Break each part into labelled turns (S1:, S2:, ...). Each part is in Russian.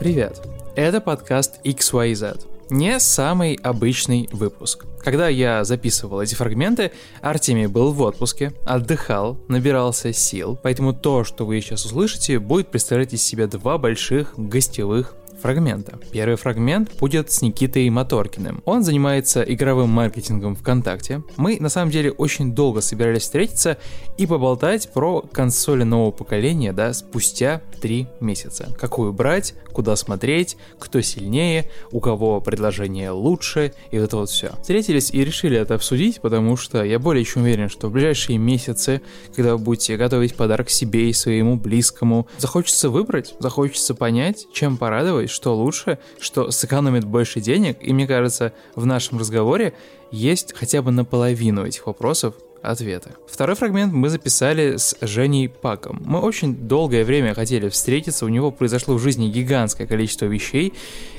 S1: Привет! Это подкаст XYZ. Не самый обычный выпуск. Когда я записывал эти фрагменты, Артемий был в отпуске, отдыхал, набирался сил, поэтому то, что вы сейчас услышите, будет представлять из себя два больших гостевых фрагмента. Первый фрагмент будет с Никитой Моторкиным. Он занимается игровым маркетингом ВКонтакте. Мы на самом деле очень долго собирались встретиться и поболтать про консоли нового поколения, да, спустя три месяца. Какую брать, куда смотреть, кто сильнее, у кого предложение лучше и вот это вот все. Встретились и решили это обсудить, потому что я более чем уверен, что в ближайшие месяцы, когда вы будете готовить подарок себе и своему близкому, захочется выбрать, захочется понять, чем порадовать, что лучше, что сэкономит больше денег, и мне кажется, в нашем разговоре есть хотя бы наполовину этих вопросов ответы. Второй фрагмент мы записали с Женей Паком. Мы очень долгое время хотели встретиться, у него произошло в жизни гигантское количество вещей,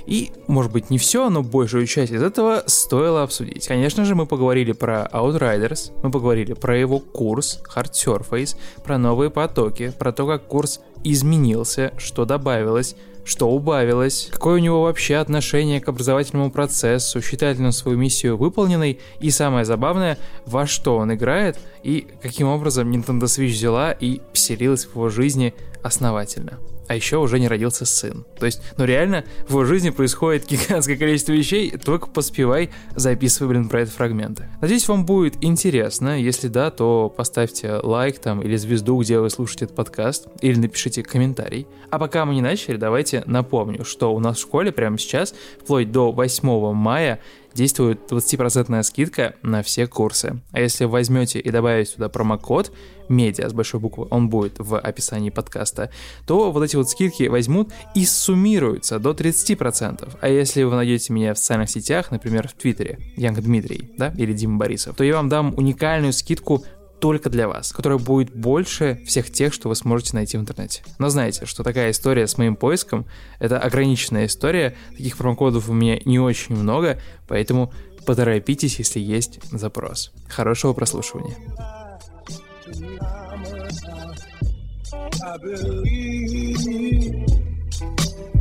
S1: и, может быть, не все, но большую часть из этого стоило обсудить. Конечно же, мы поговорили про Outriders, мы поговорили про его курс Hard Surface, про новые потоки, про то, как курс изменился, что добавилось, что убавилось, какое у него вообще отношение к образовательному процессу, считает ли он свою миссию выполненной, и самое забавное, во что он играет, и каким образом Nintendo Switch взяла и поселилась в его жизни основательно а еще уже не родился сын. То есть, ну реально, в его жизни происходит гигантское количество вещей, только поспевай, записывай, блин, про это фрагменты. Надеюсь, вам будет интересно. Если да, то поставьте лайк там или звезду, где вы слушаете этот подкаст, или напишите комментарий. А пока мы не начали, давайте напомню, что у нас в школе прямо сейчас, вплоть до 8 мая, действует 20% скидка на все курсы. А если возьмете и добавите туда промокод медиа с большой буквы, он будет в описании подкаста, то вот эти вот скидки возьмут и суммируются до 30%. А если вы найдете меня в социальных сетях, например, в Твиттере, Янг Дмитрий, да, или Дима Борисов, то я вам дам уникальную скидку только для вас, которая будет больше всех тех, что вы сможете найти в интернете. Но знаете, что такая история с моим поиском — это ограниченная история, таких промокодов у меня не очень много, поэтому поторопитесь, если есть запрос. Хорошего прослушивания.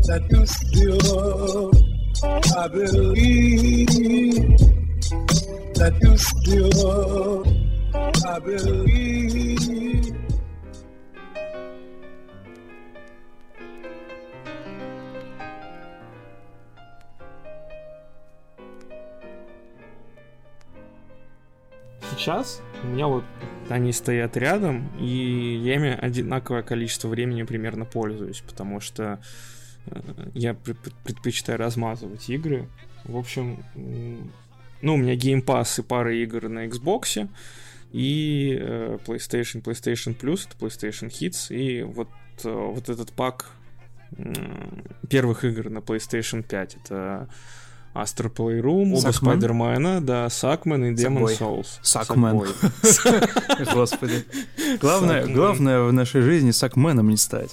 S1: that you still I believe.
S2: Сейчас у меня вот они стоят рядом, и я ими одинаковое количество времени примерно пользуюсь, потому что э, я предпочитаю размазывать игры. В общем, ну, у меня Game Pass и пара игр на Xbox, и э, PlayStation, PlayStation Plus, это PlayStation Hits, и вот, э, вот этот пак первых игр на PlayStation 5, это Astro Playroom, оба Спайдермена, да, Сакмен и Demon Souls.
S1: Сакмен. Господи. Главное, главное в нашей жизни Сакменом не стать.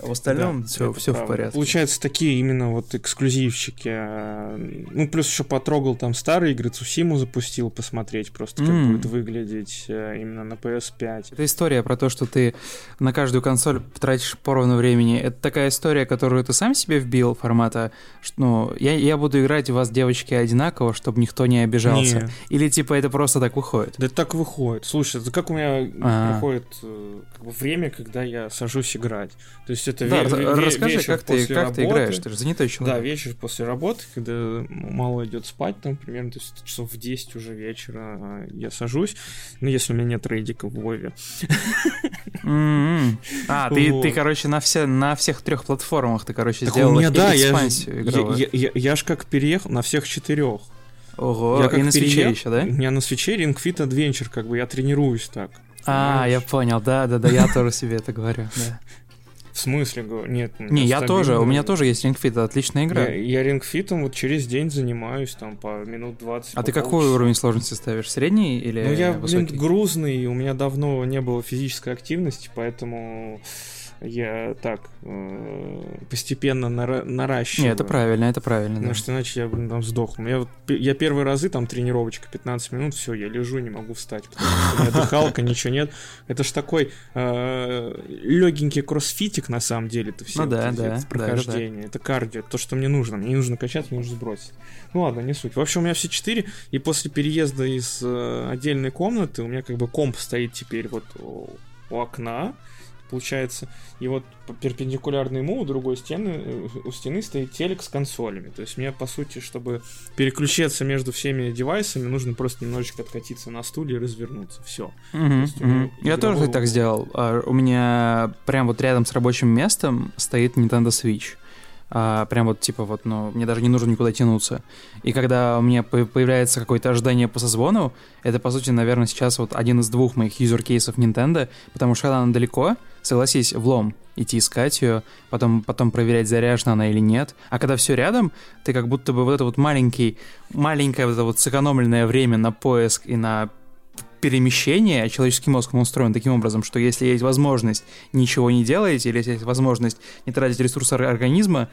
S1: В остальном да, все, все в порядке.
S2: Получается, такие именно вот эксклюзивчики. А, ну, плюс еще потрогал там старые игры, Цусиму запустил посмотреть просто, как mm. будет выглядеть э, именно на PS5.
S1: Это история про то, что ты на каждую консоль тратишь поровну времени. Это такая история, которую ты сам себе вбил формата, что, ну, я, я буду играть у вас, девочки, одинаково, чтобы никто не обижался. Не. Или типа это просто так выходит?
S2: Да это так выходит. Слушай, это как у меня А-а-а. проходит э, как бы, время, когда я сажусь играть. То есть есть это
S1: да, ве- расскажи, вечер как ты, как работы. ты играешь, ты же занятой человек.
S2: Да, вечер после работы, когда мало идет спать, там примерно то есть, часов в 10 уже вечера а, я сажусь, ну, если у меня нет рейдика в Вове.
S1: М-м-м. А, ты, ты, короче, на, все, на всех трех платформах ты, короче, сделал у меня, да, экспансию
S2: я, я, я, я ж как переехал на всех четырех.
S1: Ого, я как и на свече еще, да?
S2: У меня на свече Ring Fit Adventure, как бы я тренируюсь так.
S1: А, я понял, да, да, да, я тоже себе это говорю, да.
S2: В смысле? Нет.
S1: Не, я тоже, у меня тоже есть Ring Fit, это отличная игра.
S2: Я, я Ring Fit вот через день занимаюсь, там, по минут 20.
S1: А ты какой часа. уровень сложности ставишь? Средний или
S2: Ну, я,
S1: высокий?
S2: блин, грузный, у меня давно не было физической активности, поэтому я так э, постепенно нара- наращиваю.
S1: Нет, это правильно, это правильно.
S2: Потому
S1: Да.
S2: что иначе я, блин, там сдохну. Я, вот, я первые разы, там, тренировочка 15 минут, все, я лежу, не могу встать. Потому что у меня дыхалка, ничего нет. Это ж такой легенький кроссфитик, на самом деле, это все
S1: Ну да,
S2: эти-
S1: да,
S2: это
S1: да,
S2: прохождение. Это кардио, то, что мне нужно. Мне не нужно качать, мне нужно сбросить. Ну ладно, не суть. В общем, у меня все четыре, и после переезда из э, отдельной комнаты у меня как бы комп стоит теперь вот у окна, получается, и вот перпендикулярно ему у другой стены, э, у стены стоит телек с консолями. То есть мне, по сути, чтобы переключиться между всеми девайсами, нужно просто немножечко откатиться на стуле и развернуться. Все.
S1: Мгм,
S2: есть
S1: мгм. Я тоже так сделал. А, У меня прям вот рядом с рабочим местом стоит Nintendo Switch. А, прям вот типа вот, ну, мне даже не нужно никуда тянуться. И когда у меня по- появляется какое-то ожидание по созвону, это, по сути, наверное, сейчас вот один из двух моих юзер-кейсов Nintendo, потому что она далеко, согласись, влом идти искать ее, потом, потом проверять, заряжена она или нет. А когда все рядом, ты как будто бы вот это вот маленький, маленькое вот это вот сэкономленное время на поиск и на перемещение, а человеческий мозг он устроен таким образом, что если есть возможность ничего не делать, или если есть возможность не тратить ресурсы ор- организма,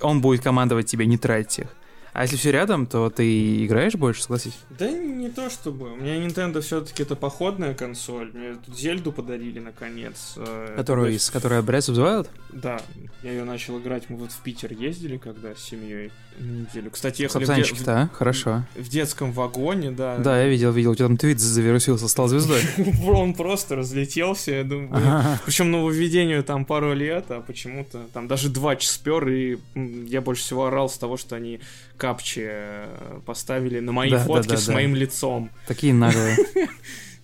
S1: он будет командовать тебе не тратить их. А если все рядом, то ты играешь больше, согласись?
S2: Да не то чтобы. У меня Nintendo все-таки это походная консоль. Мне тут Зельду подарили наконец. э,
S1: Которую,
S2: это
S1: из которой Breath of the Wild?
S2: Да, я ее начал играть. Мы вот в Питер ездили, когда с семьей неделю. Кстати, ехали в, де-
S1: Сапсанчик-то, а? Хорошо.
S2: в- детском вагоне, да.
S1: Да, я видел, видел. У тебя там твит завирусился, стал звездой.
S2: Он просто разлетелся, я думаю. Причем нововведению там пару лет, а почему-то там даже два спер, и я больше всего орал с того, что они капчи э, поставили на мои
S1: Да, да,
S2: фотки
S1: да,
S2: с
S1: да.
S2: моим лицом.
S1: Такие наглые.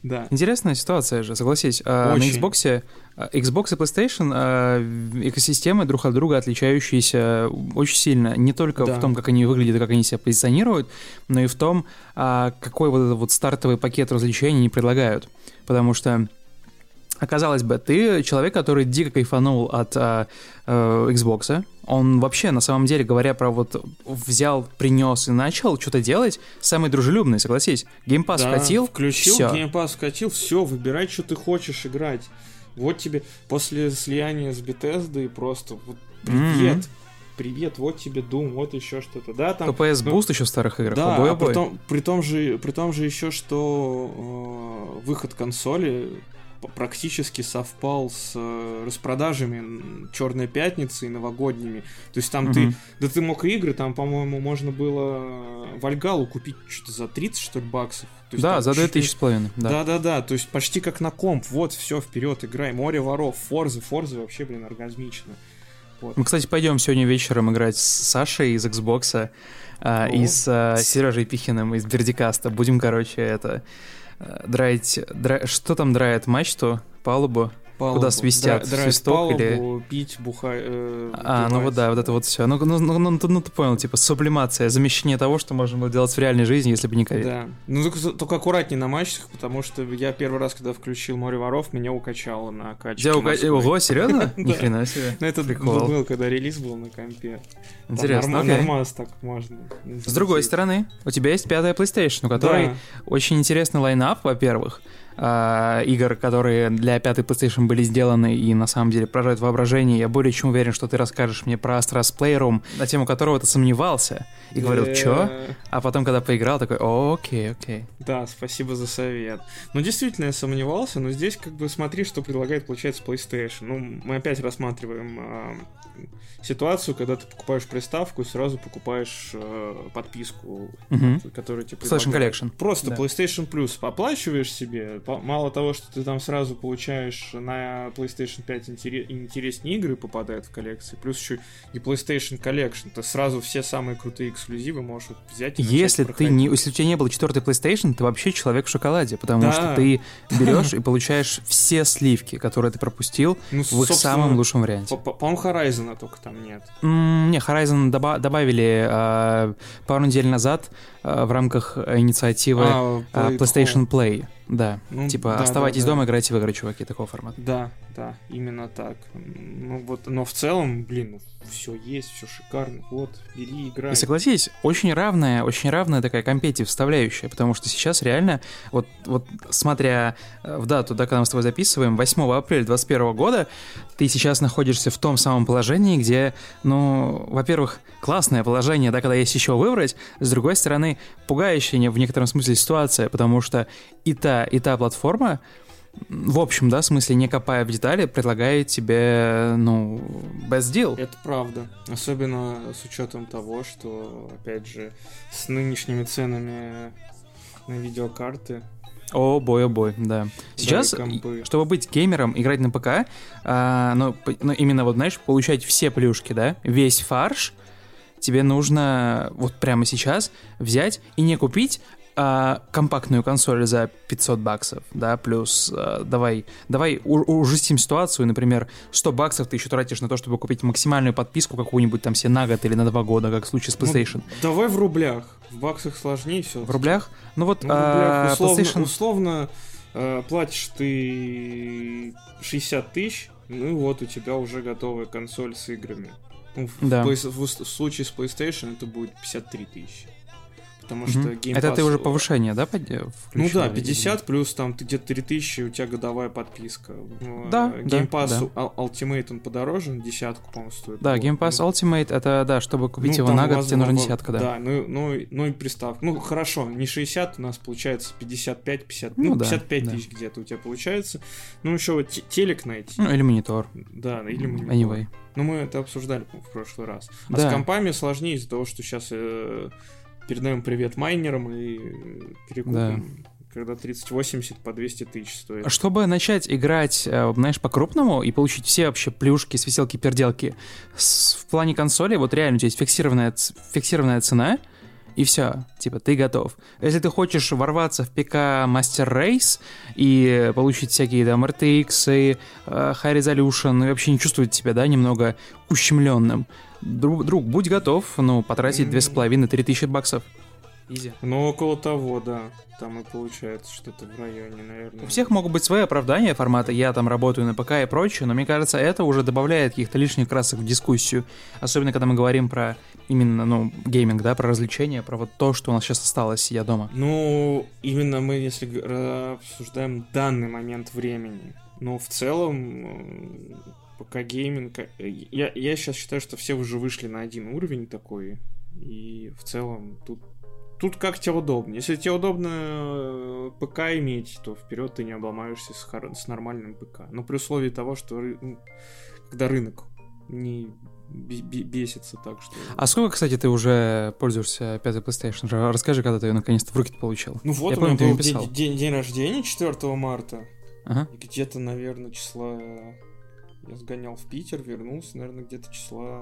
S2: Да.
S1: Интересная ситуация же, согласись. А, На
S2: Очень.
S1: Xbox, а, Xbox и PlayStation а, экосистемы друг от друга отличающиеся очень сильно. Не только
S2: Да.
S1: в том, как они выглядят как они себя позиционируют, но и в том, какой вот этот вот стартовый пакет развлечений они предлагают. Потому что казалось бы, ты человек, который дико кайфанул от а, э, Xbox. Он вообще, на самом деле, говоря про вот взял, принес и начал что-то делать, самый дружелюбный, согласись. Game Pass
S2: Да,
S1: вкатил,
S2: включил,
S1: всё.
S2: Game Pass вкатил, все, выбирай, что ты хочешь играть. Вот тебе после слияния с Bethesda просто вот привет,
S1: Мгм.
S2: привет, вот тебе Doom, вот еще что-то. Да, там
S1: FPS,
S2: ну,
S1: boost еще в старых играх.
S2: Да,
S1: oh
S2: boy,
S1: oh boy.
S2: при, том, при, том же, при том же еще, что э, выход консоли практически совпал с э, распродажами Черной пятницы и новогодними. То есть там ты,
S1: Мгм.
S2: да ты мог игры, там, по-моему, можно было Вальгаллу купить что-то за 30, что ли, баксов. То есть
S1: Да, за
S2: чуть ли-
S1: 2000 с половиной. Да.
S2: Да, да, да, то есть почти как на комп. Вот, все, вперед, играй. Море воров, Форзы, Форзы вообще, блин, оргазмично.
S1: Мы, кстати, пойдем сегодня вечером играть с Сашей из Xbox а,
S2: О.
S1: и с а, Сережей Пихиным из Бердикаста. Будем, короче, это а, драить... дра- Что там драет? Мачту? Палубу?
S2: Палубу,
S1: свистят?
S2: дра-
S1: Свисток или-
S2: палубу, пить, бухать.
S1: А, ну вот да, вот это вот все. Ну, ну, ну, ну, ну, ты понял, типа сублимация, замещение того, что можно было делать в реальной жизни, если бы не ковид.
S2: Да. Ну только, только аккуратнее на мачтах, потому что я первый раз, когда включил море воров, меня укачало на качке.
S1: Тебя ука-. Ого, серьезно? Ни хрена себе.
S2: Ну это был, когда релиз был на компе.
S1: Интересно.
S2: Нормас так можно.
S1: С другой стороны, у тебя есть пятая PlayStation, у которой очень интересный лайнап, во-первых, а, игр, которые для пятой PlayStation были сделаны и на самом деле поражают воображение. Я более чем уверен, что ты расскажешь мне про Astras Playroom, на тему которого ты сомневался и говорил,
S2: Э,
S1: чё? А потом, когда поиграл, такой, «О, окей, окей.
S2: Да, спасибо за совет. Ну, действительно, я сомневался, но здесь как бы смотри, что предлагает, получается, PlayStation. Ну, мы опять рассматриваем а, ситуацию, когда ты покупаешь приставку и сразу покупаешь э, подписку,
S1: Мгм.
S2: которую тебе
S1: PlayStation. Collection.
S2: Просто
S1: Да.
S2: PlayStation Plus оплачиваешь себе, мало того, что ты там сразу получаешь на PlayStation 5 интере- интереснее игры попадают в коллекции, плюс еще и PlayStation Collection, ты сразу все самые крутые эксклюзивы можешь взять и
S1: Если ты не, если у тебя не было четвертой PlayStation, ты вообще человек в шоколаде, потому
S2: Да.
S1: что ты берешь и получаешь все сливки, которые ты пропустил
S2: Ну,
S1: в их самом лучшем варианте.
S2: По- по- По-моему, Horizon только там нет.
S1: М, Не, Horizon доба- добавили э, пару недель назад в рамках инициативы
S2: А,
S1: э,
S2: Play at
S1: PlayStation Play. Да.
S2: Ну,
S1: типа,
S2: да,
S1: оставайтесь
S2: да, да.
S1: дома, играйте в игры, чуваки, такого формата.
S2: Да, да, именно так. Ну вот, но в целом, блин, ну, все есть, все шикарно. Вот, бери, играй.
S1: И согласись, очень равная, очень равная такая компетитив вставляющая, потому что сейчас реально, вот, вот смотря э, в дату, да, когда мы с тобой записываем, 8 апреля 2021 года, ты сейчас находишься в том самом положении, где, ну, во-первых, классное положение, да, когда есть еще выбрать, с другой стороны, пугающая не- в некотором смысле ситуация, потому что и та, и та платформа, в общем, да, в смысле, не копая в детали, предлагает тебе, ну, best deal.
S2: Это правда. Особенно с учетом того, что, опять же, с нынешними ценами на видеокарты.
S1: О, бой, о, бой, да. Сейчас,
S2: да,
S1: чтобы быть геймером, играть на ПК, а, п- ну, именно вот, знаешь, получать все плюшки, да, весь фарш, тебе нужно вот прямо сейчас взять и не купить а, компактную консоль за 500 баксов, да, плюс а, давай, давай ужестим ситуацию, например, 100 баксов ты еще тратишь на то, чтобы купить максимальную подписку какую-нибудь там себе на год или на два года, как в случае с
S2: Ну,
S1: PlayStation.
S2: давай в рублях. В баксах сложнее все.
S1: В рублях? Ну вот
S2: Ну, в
S1: а,
S2: рублях условно,
S1: PlayStation...
S2: условно э, платишь ты 60 тысяч, ну и вот у тебя уже готовая консоль с играми. Ну, в,
S1: Да.
S2: В ус- в случае с PlayStation это будет 53 тысячи. Потому что Game
S1: Это
S2: Pass-
S1: ты уже повышение, да, под-
S2: Ну
S1: включил,
S2: да,
S1: видимо?
S2: 50 плюс там где-то 3000, у тебя годовая подписка. Ну,
S1: Да,
S2: э,
S1: да,
S2: Game Pass
S1: да.
S2: Ul- Ultimate он подороже, десятку, по-моему, стоит.
S1: Да, Game Pass
S2: ну,
S1: Ultimate, это, да, чтобы купить
S2: ну,
S1: его на год, тебе нужна десятка, да.
S2: Да, ну, ну, ну и приставка. Ну, хорошо, не 60, у нас получается 55-50,
S1: Ну
S2: ну,
S1: да,
S2: 55
S1: да.
S2: тысяч где-то у тебя получается. Ну, еще вот те- телек найти.
S1: Ну, или монитор,
S2: Да, или мы
S1: anyway.
S2: Ну, мы это обсуждали в прошлый раз. А
S1: Да.
S2: с компами сложнее из-за того, что сейчас передаем привет майнерам и э, перекупим. Когда 3080 по 200 тысяч стоит.
S1: Чтобы начать играть, э, знаешь, по-крупному и получить все вообще плюшки, свиселки, перделки с- в плане консоли, вот реально у тебя есть фиксированная, фиксированная цена, и все, типа, ты готов. Если ты хочешь ворваться в ПК Master Race и получить всякие там RTX, и, э, High Resolution, и вообще не чувствовать себя, да, немного ущемленным, друг, друг будь готов, ну, потратить две с половиной, три тысячи баксов. Изи.
S2: Ну, около того, да. Там и получается что-то в районе, наверное.
S1: У всех могут быть свои оправдания формата «я там работаю на ПК» и прочее, но мне кажется, это уже добавляет каких-то лишних красок в дискуссию. Особенно, когда мы говорим про именно, ну, гейминг, да, про развлечения, про вот то, что у нас сейчас осталось, сидя дома.
S2: Ну, именно мы, если обсуждаем данный момент времени. Но в целом, пока гейминг... э, Я, я сейчас считаю, что все уже вышли на один уровень такой. И в целом тут Тут как тебе удобно. Если тебе удобно э, ПК иметь, то вперед ты не обломаешься с, хор- с нормальным ПК. Но при условии того, что ры- ну, когда рынок не бе- бе- бесится так, что...
S1: А сколько, кстати, ты уже пользуешься пятой PlayStation? Ра- Расскажи, когда ты ее наконец-то в руки получил.
S2: Ну вот,
S1: Я
S2: у
S1: помню,
S2: меня был день, день- день рождения 4 марта.
S1: Ага.
S2: И где-то, наверное, числа... Я сгонял в Питер, вернулся, наверное, где-то числа...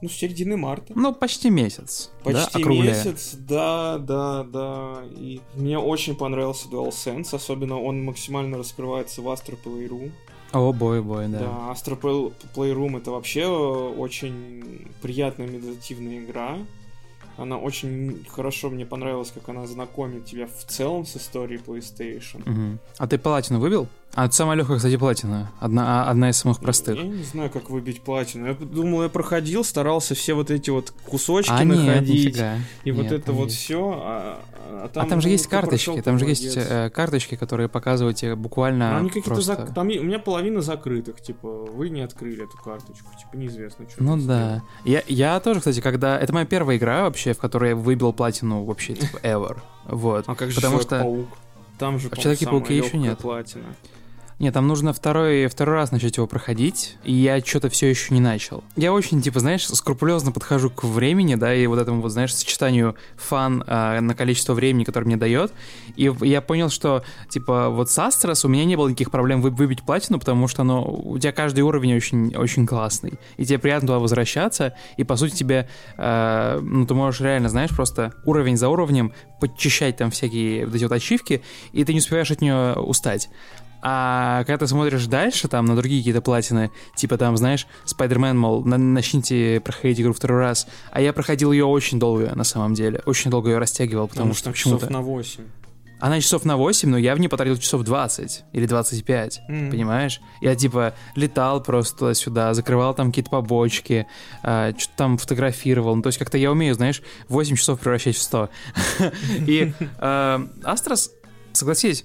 S2: Ну, с середины марта.
S1: Ну, почти месяц. да,
S2: Почти
S1: округляя.
S2: месяц, да, да, да. И мне очень понравился DualSense, особенно он максимально раскрывается в Astro Playroom.
S1: О, бой, бой, да.
S2: Да, Astro Play- Playroom это вообще э, очень приятная медитативная игра. Она очень хорошо мне понравилась, как она знакомит тебя в целом с историей PlayStation.
S1: Мгм. А ты платину выбил? А это самая легкая, кстати, платина. Одна, а- одна из самых простых.
S2: Я не знаю, как выбить платину. Я думал, я проходил, старался все вот эти вот кусочки
S1: А нет,
S2: находить.
S1: нифига.
S2: И вот
S1: Нет,
S2: это
S1: там
S2: вот
S1: есть.
S2: все. А, а
S1: А там же есть карточки,
S2: прошел,
S1: там же есть э, карточки, которые показывают тебе буквально
S2: они какие-то
S1: просто...
S2: зак- там у меня половина закрытых, типа, вы не открыли эту карточку, типа, неизвестно, что.
S1: Ну да. Я, я тоже, кстати, когда... Это моя первая игра вообще, в которой я выбил платину вообще, типа, ever. Вот.
S2: А как же
S1: Потому что...
S2: Человек-паук? Там же, самая
S1: еще нет.
S2: платина.
S1: Нет, там нужно второй, второй раз начать его проходить, и я что-то все еще не начал. Я очень, типа, знаешь, скрупулезно подхожу к времени, да, и вот этому вот, знаешь, сочетанию фан а, на количество времени, которое мне дает. И я понял, что, типа, вот с Астрос у меня не было никаких проблем вы- выбить платину, потому что, ну, у тебя каждый уровень очень, очень классный, и тебе приятно туда возвращаться, и, по сути, тебе, э, ну, ты можешь реально, знаешь, просто уровень за уровнем подчищать там всякие вот эти вот ачивки, и ты не успеваешь от нее устать. А когда ты смотришь дальше, там, на другие какие-то платины, типа там, знаешь, Spider-Man, мол, на- начните проходить игру второй раз. А я проходил ее очень долго, на самом деле. Очень долго ее растягивал, потому,
S2: Потому
S1: что почему-то...
S2: часов на 8.
S1: Она часов на 8, но я в ней потратил часов 20 или 25.
S2: М.
S1: Понимаешь? Я типа летал просто туда-сюда, закрывал там какие-то побочки, что-то там фотографировал. Ну, то есть как-то я умею, знаешь, 8 часов превращать в 100. И э, Астрос, согласись,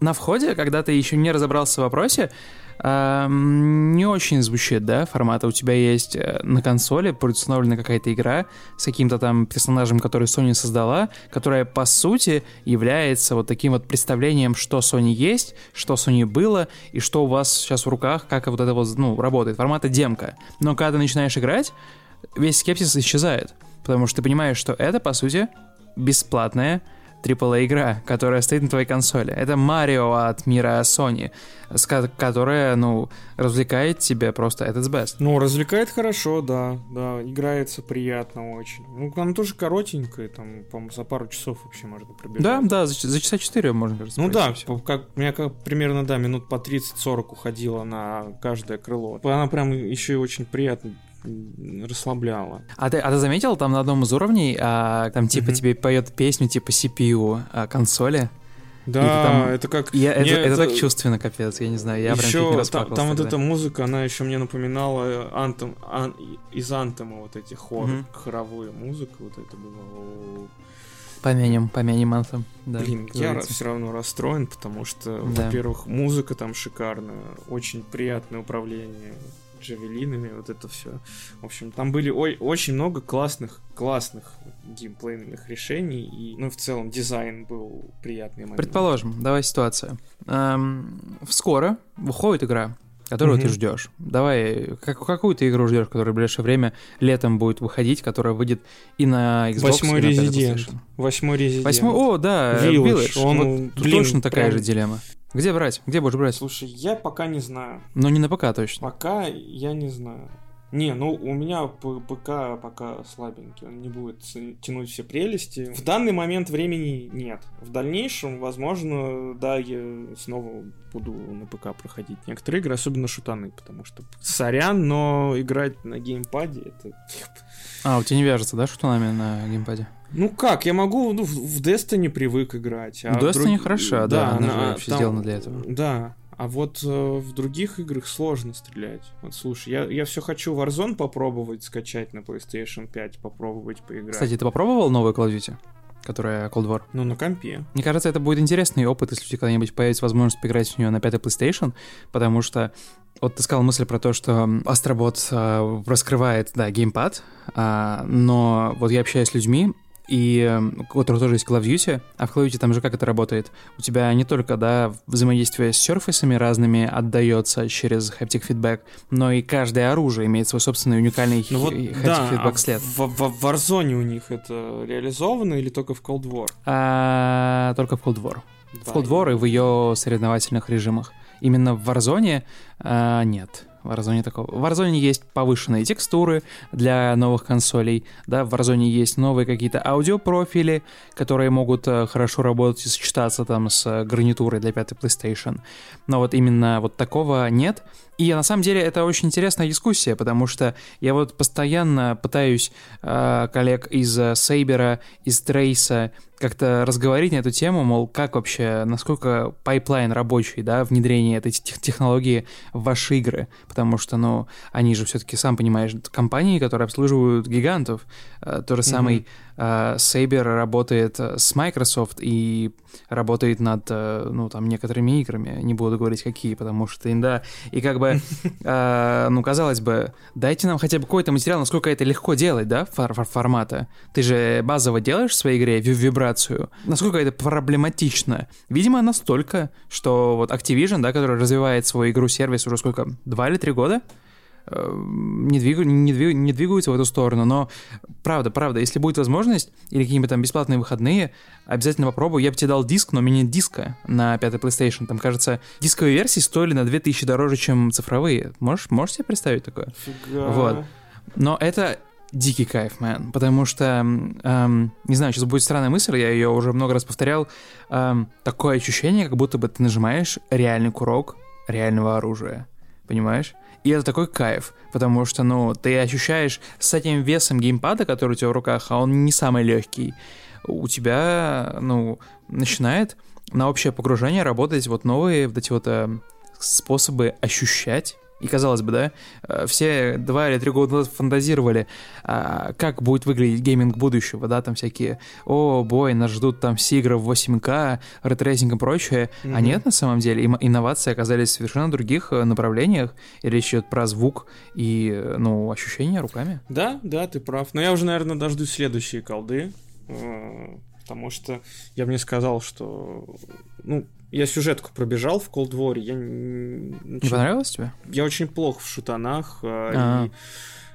S1: на входе, когда ты еще не разобрался в вопросе, эм, не очень звучит, да, формата. У тебя есть э, на консоли предустановлена какая-то игра с каким-то там персонажем, который Sony создала, которая, по сути, является вот таким вот представлением, что Sony есть, что Sony было, и что у вас сейчас в руках, как вот это вот, ну, работает. Формата демка. Но когда ты начинаешь играть, весь скепсис исчезает. Потому что ты понимаешь, что это, по сути, бесплатная AAA игра, которая стоит на твоей консоли. Это Марио от мира Sony, которая, ну, развлекает тебя просто at its best.
S2: Ну, развлекает хорошо, да, да, играется приятно очень. Ну, она тоже коротенькая, там, по-моему, за пару часов вообще можно пробежать.
S1: Да, да, за, за часа 4 можно, кажется.
S2: Ну да, по- как, у меня как, примерно, да, минут по 30-40 уходило на каждое крыло. Она прям еще и очень приятно м, расслабляла.
S1: А ты, а ты заметил, там на одном из уровней, а, там типа
S2: Мгм.
S1: тебе поет песню типа CPU а, консоли.
S2: Да,
S1: там-
S2: это как...
S1: Я- это,
S2: Мне
S1: это так
S2: это-
S1: чувственно, капец, я не знаю, я прям
S2: еще там,
S1: расплакался
S2: там вот эта музыка, она еще мне напоминала антом, ан- из антема вот эти хор,
S1: Мгм.
S2: хоровые музыка, вот это было.
S1: Помянем, помянем Anthem, да.
S2: Блин, я все равно расстроен, потому что,
S1: Да.
S2: во-первых, музыка там шикарная, очень приятное управление джавелинами, вот это все. В общем, там были ой- очень много классных, классных геймплейных решений, и, ну, в целом, дизайн был приятный момент.
S1: Предположим, давай ситуацию. Эм, скоро выходит игра, которую ты
S2: Мгм.
S1: ждешь. Давай, как, какую ты игру ждешь, которая в ближайшее время летом будет выходить, которая выйдет и на Xbox,
S2: Восьмой
S1: и на?
S2: Восьмой резидент.
S1: Восьмой, о, да,
S2: Village,
S1: Village.
S2: он,
S1: Вот
S2: блин,
S1: точно такая
S2: прям-
S1: же дилемма. Где брать? Где будешь брать?
S2: Слушай, я пока не знаю.
S1: Но не на ПК точно.
S2: Пока я не знаю. Не, ну у меня ПК пока слабенький, он не будет тянуть все прелести. В данный момент времени нет. В дальнейшем, возможно, да, я снова буду на ПК проходить некоторые игры, особенно шутаны, потому что сорян, но играть на геймпаде это...
S1: А, у тебя не вяжется, да, шутунами на геймпаде?
S2: Ну как, я могу, ну, в Destiny привык играть. а
S1: Destiny
S2: друг-
S1: хороша, да, она же
S2: на-
S1: вообще
S2: там-
S1: сделана для этого.
S2: Да, а вот э, в других играх сложно стрелять. Вот слушай, я, я все хочу Warzone попробовать скачать на PlayStation 5, попробовать поиграть.
S1: Кстати, ты попробовал новую Call of Duty? Которая Cold War.
S2: Ну, на компе.
S1: Мне кажется, это будет интересный опыт, если у тебя когда-нибудь появится возможность поиграть в нее на пятой PlayStation, потому что вот ты сказал мысль про то, что м, Astrobot а, раскрывает, да, геймпад, а, но вот я общаюсь с людьми, и м, у которых тоже есть Call of Duty, а в Call of Duty там же как это работает? У тебя не только, да, взаимодействие с серфисами разными отдается через haptic feedback, но и каждое оружие имеет свой собственный уникальный
S2: Ну вот,
S1: haptic
S2: да, а
S1: feedback след.
S2: в, в- в Warzone у них это реализовано или только в Cold War?
S1: А, только в Cold War. В
S2: Да,
S1: Cold War и в ее соревновательных режимах. Именно в Warzone а, нет. В Warzone такого. В Warzone есть повышенные текстуры для новых консолей, да, в Warzone есть новые какие-то аудиопрофили, которые могут э, хорошо работать и сочетаться там с э, гарнитурой для пятой PlayStation. Но вот именно вот такого нет. И на самом деле это очень интересная дискуссия, потому что я вот постоянно пытаюсь э, коллег из э, Сейбера, из Трейса как-то разговорить на эту тему, мол, как вообще, насколько pipeline рабочий, да, внедрение этой тех- технологии в ваши игры, потому что, ну, они же все-таки, сам понимаешь, компании, которые обслуживают гигантов, Э, то же самый э, Saber работает э, с Microsoft и работает над, э, ну, там, некоторыми играми, не буду говорить какие, потому что, да, и как бы, э, ну, казалось бы, дайте нам хотя бы какой-то материал, насколько это легко делать, да, фор- фор- формата. Ты же базово делаешь в своей игре ви- вибрацию. Насколько это проблематично? Видимо, настолько, что вот Activision, да, который развивает свою игру-сервис уже сколько, два или три года, э, не, двигу- не, двиг- не двигаются в эту сторону, но правда, правда, если будет возможность или какие-нибудь там бесплатные выходные, обязательно попробую. Я бы тебе дал диск, но у меня нет диска на пятой PlayStation. Там, кажется, дисковые версии стоили на 2000 дороже, чем цифровые. Можешь, можешь себе представить такое?
S2: Фига.
S1: Вот. Но это дикий кайф, мэн. Потому что, эм, не знаю, сейчас будет странная мысль, я ее уже много раз повторял. Эм, такое ощущение, как будто бы ты нажимаешь реальный курок реального оружия. Понимаешь? И это такой кайф, потому что, ну, ты ощущаешь с этим весом геймпада, который у тебя в руках, а он не самый легкий, у тебя, ну, начинает на общее погружение работать вот новые вот эти вот э, способы ощущать и казалось бы, да, э, все два или три года назад фантазировали, а, как будет выглядеть гейминг будущего, да, там всякие, oh boy, нас ждут там все игры в 8К, ray tracing и прочее. Mm-hmm. А нет, на самом деле, инновации оказались в совершенно других э, направлениях, и речь идет про звук и, э, ну, ощущения руками.
S2: Да, да, ты прав. Но я уже, наверное, дождусь следующие колды, потому что я бы не сказал, что, ну, я сюжетку пробежал в Cold War, я...
S1: Не понравилось тебе?
S2: Я очень плохо в шутанах, а, и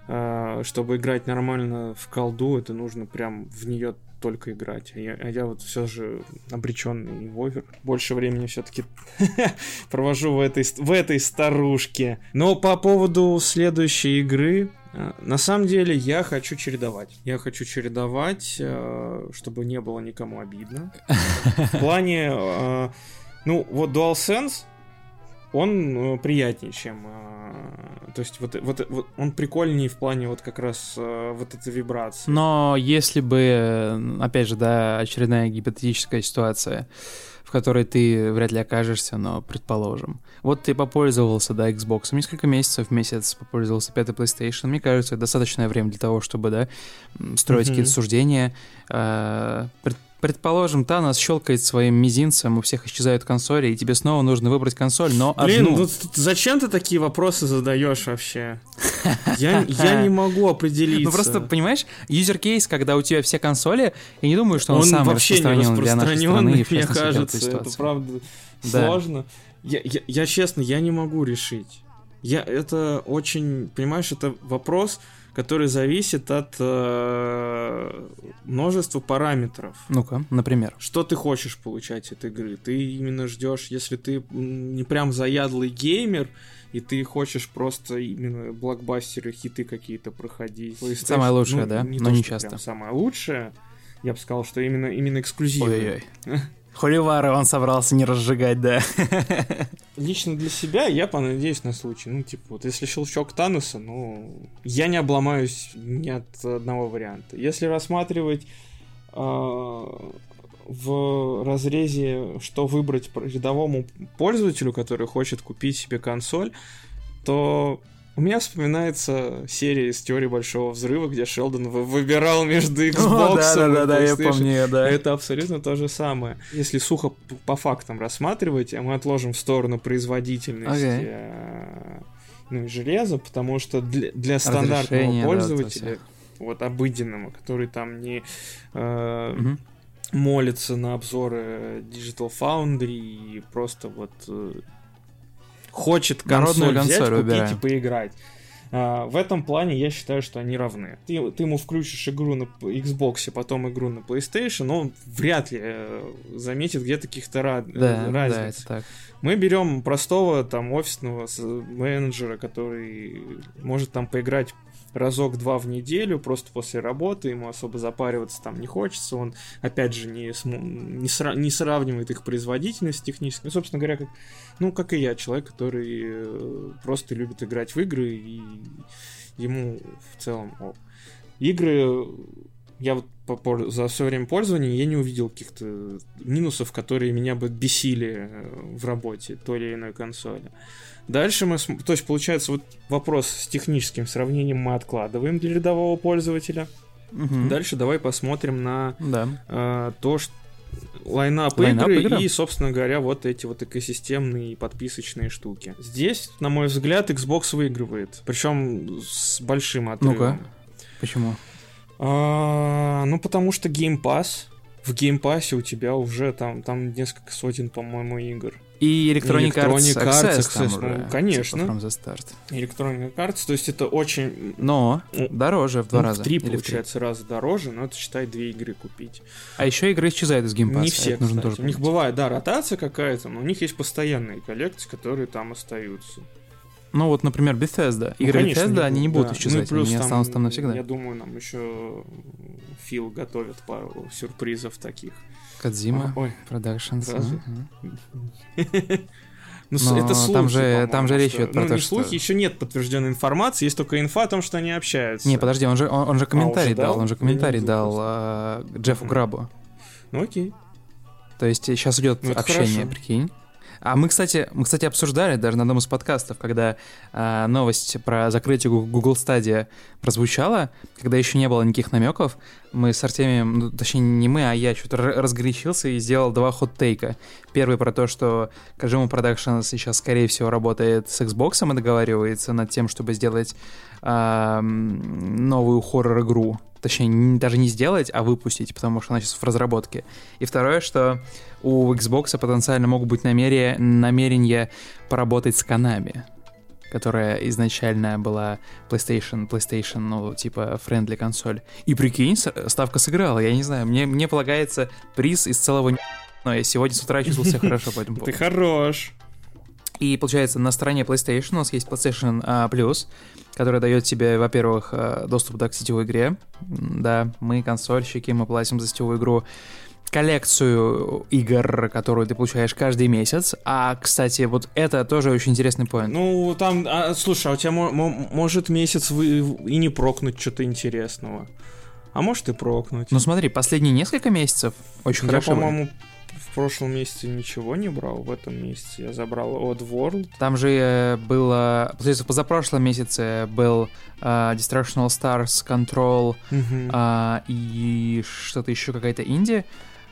S2: а, чтобы играть нормально в колду, это нужно прям в нее только играть. А я, а я вот все же обреченный вовер. Больше времени все-таки провожу в этой, в этой старушке. Но по поводу следующей игры, а, на самом деле я хочу чередовать. Я хочу чередовать, а, чтобы не было никому обидно. В плане ну, вот DualSense, он э, приятнее, чем... Э, то есть вот, вот, вот он прикольнее в плане вот как раз э, вот этой вибрации.
S1: Но если бы, опять же, да, очередная гипотетическая ситуация, в которой ты вряд ли окажешься, но предположим. Вот ты попользовался, да, Xbox несколько месяцев месяц попользовался пятой PlayStation. Мне кажется, это достаточное время для того, чтобы, да, строить mm-hmm. какие-то суждения, э, Предположим, Танос щелкает своим мизинцем, у всех исчезают консоли, и тебе снова нужно выбрать консоль, но
S2: Блин,
S1: одну.
S2: ну зачем ты такие вопросы задаешь вообще? Я, я не могу определиться. Ну
S1: просто, понимаешь, юзер кейс, когда у тебя все консоли, я не думаю, что он, он самый вообще распространенный для нашей страны.
S2: Мне кажется, это правда да. сложно. Я, я, я честно, я не могу решить. Я, это очень, понимаешь, это вопрос, который зависит от э, множества параметров.
S1: Ну-ка, например.
S2: Что ты хочешь получать от игры? Ты именно ждешь, если ты не прям заядлый геймер, и ты хочешь просто именно блокбастеры, хиты какие-то проходить.
S1: Самое лучшее, ну, да? Не Но то, не часто.
S2: Самое лучшее. Я бы сказал, что именно, именно эксклюзивное.
S1: Ой-ой. Холивары он собрался не разжигать, да.
S2: Лично для себя я понадеюсь на случай. Ну, типа, вот если щелчок Тануса, ну, я не обломаюсь ни от одного варианта. Если рассматривать э, в разрезе, что выбрать рядовому пользователю, который хочет купить себе консоль, то у меня вспоминается серия из теории большого взрыва, где Шелдон выбирал между Xbox
S1: да, да, да, да, я помню, да.
S2: Это абсолютно то же самое. Если сухо по фактам рассматривать, а мы отложим в сторону производительность okay. э, ну, и железа, потому что для, для стандартного пользователя, да, вот обыденного, который там не э, угу. молится на обзоры Digital Foundry и просто вот э, хочет консоль взять, консоль купить выбираем. и поиграть. А, в этом плане я считаю, что они равны. Ты, ты ему включишь игру на Xbox, потом игру на PlayStation, он вряд ли э, заметит где-то каких-то ра- да, разниц. Да. Мы берем простого там офисного менеджера, который может там поиграть разок-два в неделю, просто после работы, ему особо запариваться там не хочется, он, опять же, не, не, сра не сравнивает их производительность технически, ну, собственно говоря, как, ну, как и я, человек, который э, просто любит играть в игры, и ему в целом о. игры я вот за все время пользования я не увидел каких-то минусов, которые меня бы бесили э, в работе той или иной консоли. Дальше мы, то есть получается вот вопрос с техническим сравнением мы откладываем для рядового пользователя. Угу. Дальше давай посмотрим на да. э, то, что лайнап, лайнап игры игра. и, собственно говоря, вот эти вот экосистемные подписочные штуки. Здесь, на мой взгляд, Xbox выигрывает, причем с большим отрывом. Ну-ка,
S1: почему?
S2: А, ну, потому что Game Pass. В Game Pass у тебя уже там, там несколько сотен, по-моему, игр.
S1: И Electronic, Electronic Arts, Arts Access, Access
S2: там ну, конечно.
S1: Типа from the start.
S2: Electronic Arts, то есть это очень...
S1: Но ну, дороже в два ну, раза.
S2: В три, получается, в раза дороже, но это, считай, две игры купить.
S1: А еще игры исчезают из Game Pass.
S2: Не все, нужно тоже У них бывает, да, ротация какая-то, но у них есть постоянные коллекции, которые там остаются.
S1: Ну вот, например, Bethesda. Игры
S2: ну, конечно,
S1: Bethesda,
S2: не
S1: они не
S2: будут, да.
S1: исчезать,
S2: ну, и плюс
S1: они
S2: там,
S1: останутся там навсегда.
S2: Я думаю, нам еще Фил готовит пару сюрпризов таких.
S1: Кадзима,
S2: Ой,
S1: Productions.
S2: Ну, с-
S1: Но
S2: это слухи,
S1: там же- там же речь
S2: что-
S1: идет про
S2: ну,
S1: то,
S2: не
S1: что-
S2: слухи, еще нет подтвержденной информации, есть только инфа о том, что они общаются.
S1: Не, подожди, он же, он, он же комментарий
S2: уже дал?
S1: дал, он же комментарий дал а, Джеффу. Грабу.
S2: Ну окей.
S1: То есть сейчас идет
S2: Ну,
S1: общение,
S2: хорошо.
S1: прикинь. А мы, кстати, мы, кстати, обсуждали даже на одном из подкастов, когда а, новость про закрытие Google Stadia прозвучала, когда еще не было никаких намеков, мы с Артемием, ну, точнее, не мы, а я что-то разгорячился и сделал два хот-тейка. Первый про то, что Kojima Productions сейчас, скорее всего, работает с Xbox и договаривается над тем, чтобы сделать м, новую хоррор-игру. Точнее, не- даже не сделать, а выпустить, потому что она сейчас в разработке. И второе, что у Xbox потенциально могут быть намерения, намерения поработать с Konami, которая изначально была PlayStation, PlayStation, ну, типа, френдли консоль. И прикинь, ставка сыграла, я не знаю, мне, мне полагается приз из целого но я сегодня с утра чувствовал себя хорошо по этому
S2: Ты хорош.
S1: И получается, на стороне PlayStation у нас есть PlayStation а, Plus, которая дает тебе, во-первых, а, доступ да, к сетевой игре. Да, мы консольщики, мы платим за сетевую игру коллекцию игр, которую ты получаешь каждый месяц. А, кстати, вот это тоже очень интересный поинт.
S2: Ну, там, а, слушай, а у тебя мо- мо- может месяц вы и не прокнуть что-то интересного. А может и прокнуть.
S1: Ну смотри, последние несколько месяцев очень
S2: я,
S1: хорошо.
S2: по-моему, в прошлом месяце ничего не брал, в этом месяце я забрал Odd World.
S1: Там же э, было... Получается, в позапрошлом месяце был а, Destruction All Stars, Control,
S2: Мгм.
S1: а, и что-то еще какая-то инди.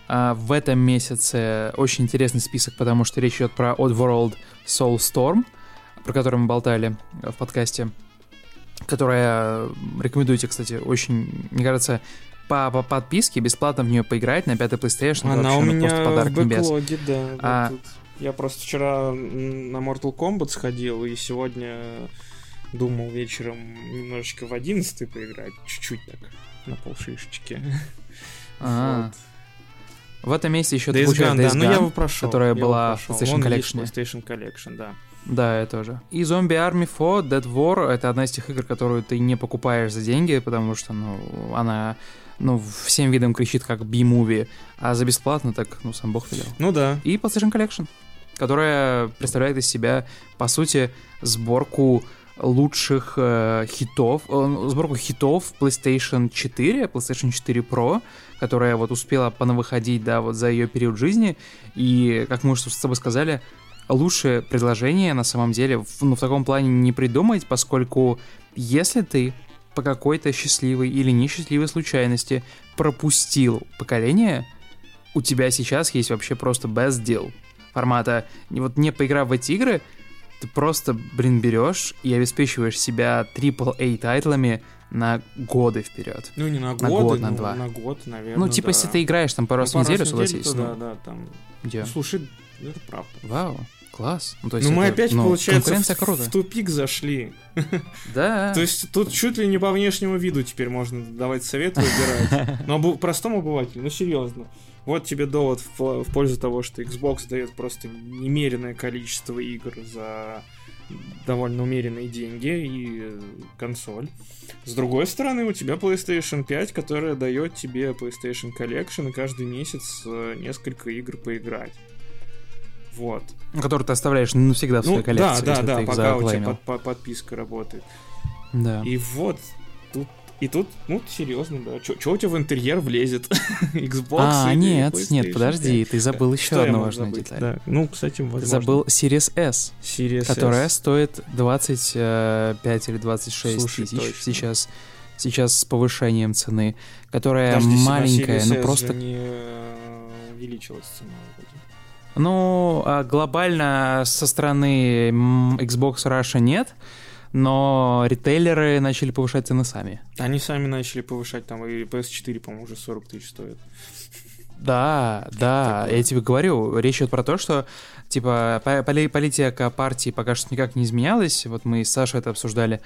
S1: А, в этом месяце очень интересный список, потому что речь идет про Oddworld Soulstorm, про который мы болтали в подкасте, которая, рекомендуйте, кстати, очень, мне кажется, по, по подписке бесплатно в нее поиграть на пятой PlayStation.
S2: Она
S1: вообще,
S2: у
S1: ну,
S2: меня в
S1: подарок небес.
S2: бэклоге, да. вот
S1: А-.
S2: Я просто вчера на Mortal Kombat сходил, и сегодня думал вечером немножечко в 11 поиграть, чуть-чуть так, на полшишечки.
S1: А,
S2: Вот.
S1: В этом месяце еще
S2: Days Gone, да,
S1: Days
S2: ну я
S1: Gone.
S2: его прошел.
S1: которая
S2: я
S1: была в. PlayStation
S2: Он в
S1: Collection.
S2: PlayStation Collection, да.
S1: Да, я тоже. И Zombie Army 4, Dead War — это одна из тех игр, которую ты не покупаешь за деньги, потому что, ну, она, ну, всем видом кричит как B-movie, а за бесплатно так, ну, сам бог велел.
S2: Ну да.
S1: И PlayStation Collection, которая представляет из себя, по сути, сборку лучших э, хитов, э, ну, сборку хитов PlayStation 4, PlayStation 4 Pro, которая вот успела понавыходить, да, вот за ее период жизни, и, как мы уже с тобой сказали, лучшее предложение на самом деле в, ну, в таком плане не придумать, поскольку если ты по какой-то счастливой или несчастливой случайности пропустил поколение, у тебя сейчас есть вообще просто best deal формата, вот не поиграв в эти игры, ты просто, блин, берешь и обеспечиваешь себя AAA тайтлами на годы вперед.
S2: Ну не на год,
S1: На год,
S2: ну,
S1: на два.
S2: На год, наверное.
S1: ну, типа,
S2: да.
S1: если ты играешь там пару раз
S2: Ну,
S1: неделю,
S2: раз в неделю,
S1: согласись. ну,
S2: Да, да, там. Ну, слушай, ну, это правда.
S1: Вау, класс. Ну, то есть
S2: Ну, мы
S1: это,
S2: опять,
S1: ну,
S2: получается, в,
S1: круто.
S2: в тупик зашли.
S1: Да.
S2: То есть тут чуть ли не по внешнему виду теперь можно давать советы выбирать. Но обу- простому обывателю, ну серьезно. Вот тебе довод в, в пользу того, что Xbox дает просто немеренное количество игр за довольно умеренные деньги и э, консоль. С другой стороны, у тебя PlayStation 5, которая дает тебе PlayStation Collection и каждый месяц э, несколько игр поиграть. Вот.
S1: Который ты оставляешь навсегда в своей
S2: Ну,
S1: коллекции,
S2: да, да, да, пока у тебя под- под- подписка работает.
S1: Да.
S2: И вот, тут, и тут, ну, серьезно, да. Что у тебя в интерьер влезет? Xbox
S1: а, нет, нет, подожди,
S2: 5?
S1: ты забыл еще
S2: Что
S1: одну важную
S2: забыть?
S1: деталь.
S2: Да. Ну, кстати, возможно.
S1: Ты забыл Series S,
S2: Series
S1: которая
S2: S.
S1: стоит 25 или 26
S2: Слушай,
S1: тысяч
S2: точно.
S1: сейчас. Сейчас с повышением цены, которая
S2: Подожди,
S1: маленькая,
S2: Series
S1: ну просто
S2: не э, увеличилась цена вроде.
S1: Ну, а глобально со стороны Xbox Russia нет, но ритейлеры начали повышать цены сами.
S2: Они сами начали повышать, там и PS4, по-моему, уже 40 тысяч стоит.
S1: Да, да, я тебе говорю, речь идет про то, что Типа, поли политика партии пока что никак не изменялась, вот мы с Сашей это обсуждали,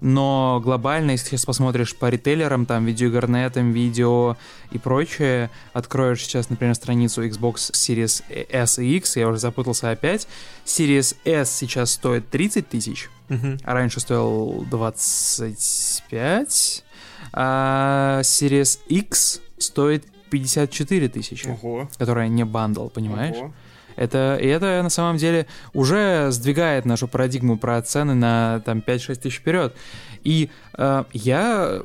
S1: но глобально, если сейчас посмотришь по ритейлерам, там, видеоигрнетам, видео и прочее, откроешь сейчас, например, страницу Xbox Series S и X, я уже запутался опять, Series S сейчас стоит 30 тысяч, а раньше стоил 25, а Series X стоит 54 тысячи,
S2: Ого.
S1: которая не бандл, понимаешь?
S2: Ого.
S1: Это, и это на самом деле уже сдвигает нашу парадигму про цены на там 5-6 тысяч вперед. И э, я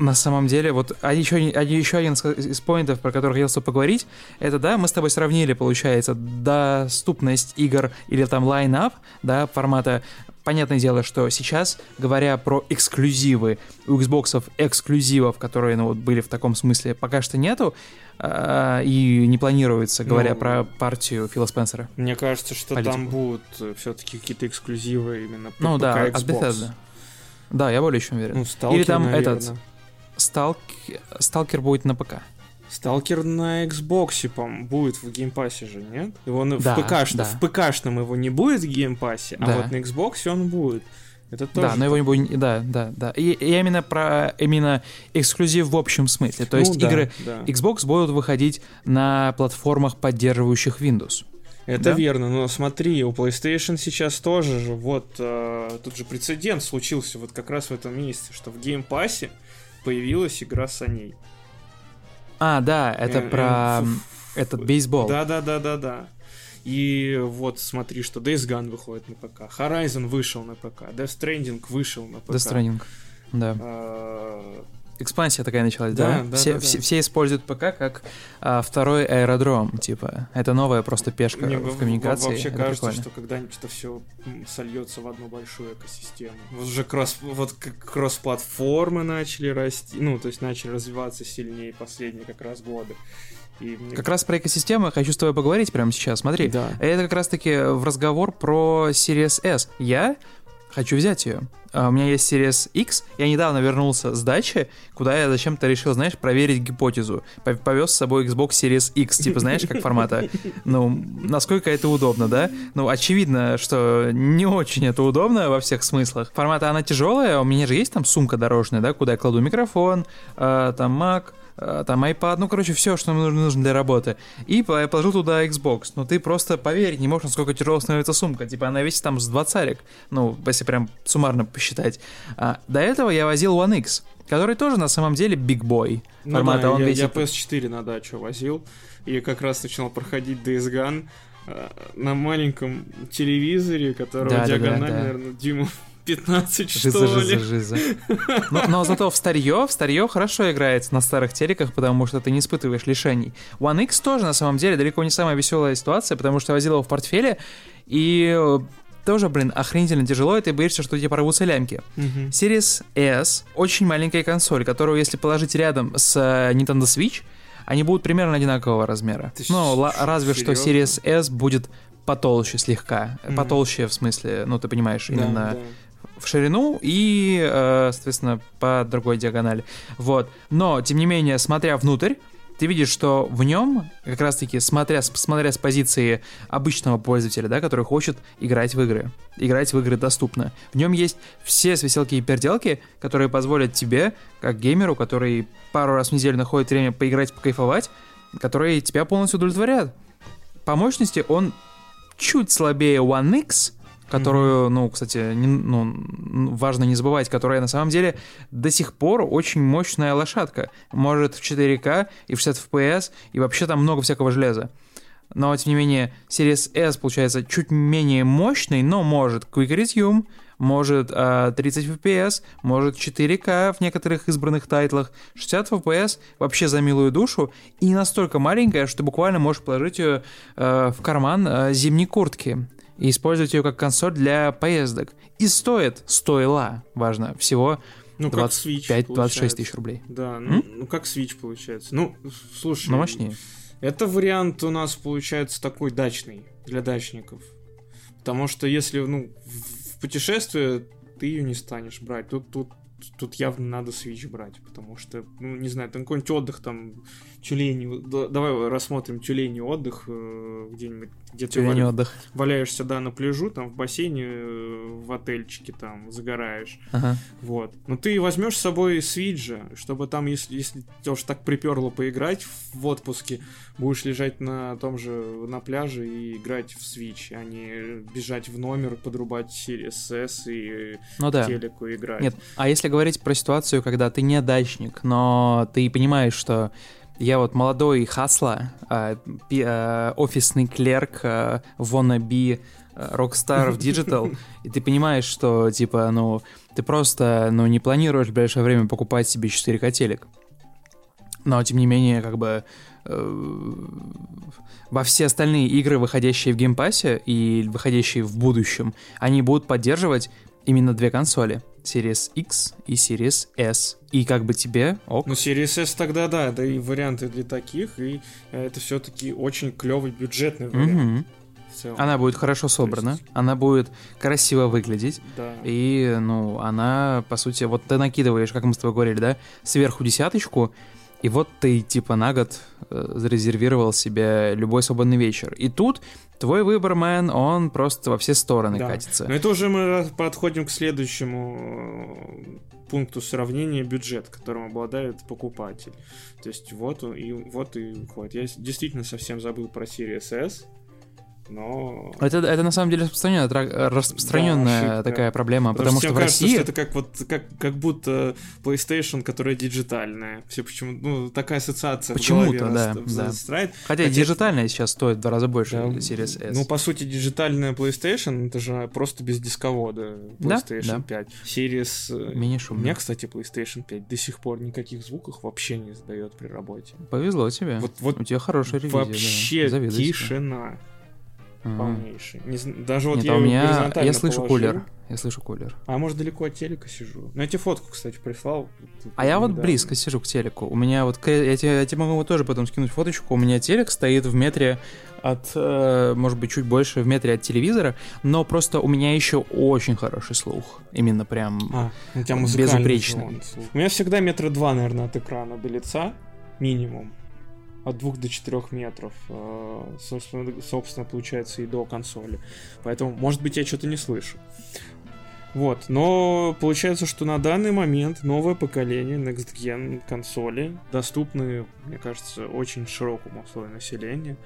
S1: на самом деле, вот а еще, а еще один из поинтов, про который хотел с тобой поговорить, это, да, мы с тобой сравнили, получается, доступность игр или там лайнап, да, формата Понятное дело, что сейчас, говоря про эксклюзивы, у Xbox эксклюзивов, которые ну, вот были в таком смысле, пока что нету, а, и не планируется, говоря
S2: Ну,
S1: про партию Фила Спенсера.
S2: Мне кажется, что
S1: Политику.
S2: там будут все-таки какие-то эксклюзивы именно по
S1: Ну
S2: ПК
S1: да,
S2: Xbox.
S1: от Bethesda. Да, я более чем уверен.
S2: Ну, Сталкер,
S1: Или там
S2: наверно.
S1: этот- Сталк- Сталкер будет на ПК.
S2: Сталкер на Xbox, по будет в геймпассе же, нет? Его
S1: Да,
S2: в ПКшном,
S1: да.
S2: в ПКшном его не будет в геймпассе, а
S1: Да.
S2: вот на Xbox он будет. Это тоже.
S1: Да, но его не будет. Да, да, да. И, и именно про именно эксклюзив в общем смысле. То
S2: Ну
S1: есть
S2: да,
S1: игры
S2: да.
S1: Xbox будут выходить на платформах, поддерживающих Windows.
S2: Это
S1: Да?
S2: верно, но смотри, у PlayStation сейчас тоже же, вот, э, тут же прецедент случился вот как раз в этом месте, что в геймпассе появилась игра Sony.
S1: А, да, это
S2: Э, э,
S1: про м, этот бейсбол.
S2: Да, да, да, да, да. И вот смотри, что Days Gone выходит на ПК, Horizon вышел на ПК, Death Stranding вышел на ПК.
S1: Death Stranding. Да. Экспансия такая началась,
S2: Да,
S1: да?
S2: да,
S1: все,
S2: да, да.
S1: все, все используют ПК как а, второй аэродром, типа. Это новая просто пешка
S2: Мне
S1: в коммуникации.
S2: вообще
S1: это
S2: кажется,
S1: прикольно.
S2: что когда-нибудь это все сольется в одну большую экосистему. Вот уже кросс, вот кросс-платформы начали расти, ну, то есть начали развиваться сильнее последние как раз годы. И мне-
S1: Как раз про экосистемы хочу с тобой поговорить прямо сейчас. Смотри,
S2: Да.
S1: это как раз-таки в разговор про Series S. Я хочу взять ее. А, У меня есть Series X. Я недавно вернулся с дачи, куда я зачем-то решил, знаешь, проверить гипотезу. Пов- Повез с собой Xbox Series X, типа, знаешь, как формата. Ну, насколько это удобно, да? Ну, очевидно, что не очень это удобно во всех смыслах. Формата она тяжелая, у меня же есть там сумка дорожная, да, куда я кладу микрофон, а, там Mac, там iPad, ну, короче, все, что мне нужно, для работы. И я положил туда Xbox. Но ты просто поверить не можешь, насколько тяжело становится сумка. Типа она весит там с 20 ну, если прям суммарно посчитать. А, до этого я возил One X, который тоже на самом деле big boy.
S2: Ну
S1: формата,
S2: да,
S1: он
S2: я,
S1: весит-
S2: я PS4 на дачу возил, и как раз начинал проходить Days Gone э, на маленьком телевизоре, которого
S1: Да, да, да,
S2: диагональ,
S1: да.
S2: наверное, Диму 15,
S1: Жиза,
S2: что
S1: жиза,
S2: ли.
S1: жиза. Но, но зато в старье, в старье хорошо играется на старых телеках, потому что ты не испытываешь лишений. One X тоже, на самом деле, далеко не самая веселая ситуация, потому что я возил его в портфеле, и э, тоже, блин, охренительно тяжело, и ты боишься, что тебе порвутся лямки.
S2: Мгм.
S1: Series S очень маленькая консоль, которую, если положить рядом с э, Nintendo Switch, они будут примерно одинакового размера.
S2: Ты
S1: ну, ла- разве что
S2: серьезно?
S1: Series S будет потолще слегка.
S2: Мгм.
S1: Потолще, в смысле, ну, ты понимаешь,
S2: Да,
S1: именно
S2: да.
S1: В ширину и, э, соответственно, по другой диагонали. Вот. Но, тем не менее, смотря внутрь, ты видишь, что в нем, как раз-таки, смотря, смотря с позиции обычного пользователя, да, который хочет играть в игры, играть в игры доступно, в нем есть все свиселки и переделки, которые позволят тебе, как геймеру, который пару раз в неделю находит время поиграть, покайфовать, которые тебя полностью удовлетворят. По мощности он чуть слабее One X, которую, ну, кстати, не- ну, важно не забывать, которая на самом деле до сих пор очень мощная лошадка. Может в 4К и в 60 FPS, и вообще там много всякого железа. Но, тем не менее, Series S получается чуть менее мощный, но может Quick Resume, может а, 30 FPS, может 4К в некоторых избранных тайтлах, 60 FPS вообще за милую душу, и настолько маленькая, что буквально можешь положить ее э, в карман э, зимней куртки и использовать ее как консоль для поездок. И стоит, стоила, важно, всего
S2: Ну, как Switch,
S1: 25-26
S2: получается.
S1: тысяч рублей.
S2: Да, ну, ну, как Switch получается. Ну, слушай,
S1: Но мощнее.
S2: это вариант у нас получается такой дачный для дачников. Потому что если, ну, в в путешествие ты ее не станешь брать. Тут, тут, тут явно надо Switch брать, потому что, ну, не знаю, там какой-нибудь отдых там тюлень, давай рассмотрим тюлень отдых э, где-нибудь, где
S1: ты валя... отдых.
S2: валяешься, да, на пляжу, там в бассейне, э, в отельчике там загораешь,
S1: ага.
S2: вот. Но ты возьмешь с собой свиджа, чтобы там, если, если тебя уж так приперло поиграть в отпуске, будешь лежать на том же, на пляже и играть в Switch, а не бежать в номер, подрубать Series S и ну, да. телеку играть.
S1: Нет, а если говорить про ситуацию, когда ты не дачник, но ты понимаешь, что я вот молодой хасла, э, э, офисный клерк, э, wannabe, Rockstar в Digital, и ты понимаешь, что, типа, ну, ты просто, ну, не планируешь в ближайшее время покупать себе 4К телек. Но, тем не менее, как бы э, во все остальные игры, выходящие в геймпассе и выходящие в будущем, они будут поддерживать именно две консоли. Series X и Series S. И как бы тебе ок.
S2: Ну, Series S тогда да, да и варианты для таких, и это все-таки очень клевый бюджетный вариант.
S1: Угу. Она будет хорошо собрана, есть... она будет красиво выглядеть.
S2: Да.
S1: И, ну, она, по сути, вот ты накидываешь, как мы с тобой говорили, да, сверху десяточку, и вот ты типа на год э, зарезервировал себе любой свободный вечер. И тут твой выбор, мэн, он просто во все стороны да. катится.
S2: Но это уже мы подходим к следующему э, пункту сравнения бюджет, которым обладает покупатель. То есть вот и вот и вот. Я действительно совсем забыл про Series S но...
S1: Это, это на самом деле распространенная, распространенная да, такая проблема, потому, потому что, что в кажется, России... Что
S2: это как, вот, как, как будто PlayStation, которая диджитальная. Все почему ну, такая ассоциация
S1: Почему-то, да, да. Хотя, Хотя диджитальная сейчас стоит в два раза больше да, Series S.
S2: Ну, по сути, диджитальная PlayStation, это же просто без дисковода PlayStation да, 5. Да. Series...
S1: Мини
S2: У меня, кстати, PlayStation 5 до сих пор никаких звуков вообще не издает при работе.
S1: Повезло тебе. Вот, вот У тебя хорошая ревизия.
S2: Вообще да. тишина полнейший. Не, даже вот
S1: Нет,
S2: я
S1: а у меня я слышу положил. кулер. Я слышу кулер.
S2: А может далеко от телека сижу. Ну я тебе фотку, кстати, прислал.
S1: А я вот близко сижу к телеку. У меня вот я тебе, я тебе могу тоже потом скинуть фоточку. У меня телек стоит в метре от, э, может быть, чуть больше в метре от телевизора, но просто у меня еще очень хороший слух. Именно прям а, у тебя безупречный.
S2: У меня всегда метра два, наверное, от экрана до лица. Минимум от 2 до 4 метров, э, собственно, собственно, получается и до консоли. Поэтому, может быть, я что-то не слышу. Вот, но получается, что на данный момент новое поколение Next Gen консоли доступны, мне кажется, очень широкому слою населения.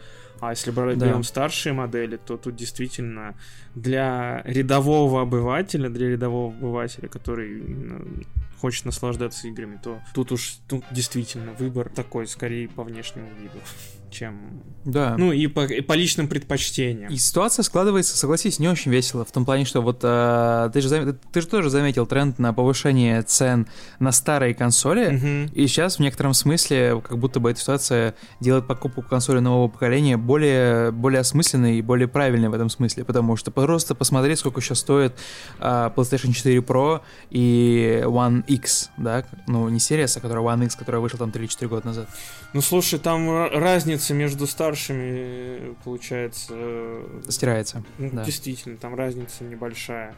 S2: А если брать, да. берем старшие модели, то тут действительно для рядового обывателя, для рядового обывателя, который хочет наслаждаться играми, то тут уж тут действительно выбор такой, скорее по внешнему виду чем...
S1: Да.
S2: Ну, и по, и по личным предпочтениям.
S1: И ситуация складывается, согласись, не очень весело. В том плане, что вот э, ты, же зам... ты же тоже заметил тренд на повышение цен на старые консоли.
S2: Угу.
S1: И сейчас в некотором смысле как будто бы эта ситуация делает покупку консоли нового поколения более, более осмысленной и более правильной в этом смысле. Потому что просто посмотреть, сколько сейчас стоит э, PlayStation 4 Pro и One X, да? Ну, не Series, а которая One X, которая вышла там 3-4 года назад.
S2: Ну, слушай, там разница разница между старшими, получается...
S1: Стирается.
S2: Ну,
S1: да.
S2: Действительно, там разница небольшая.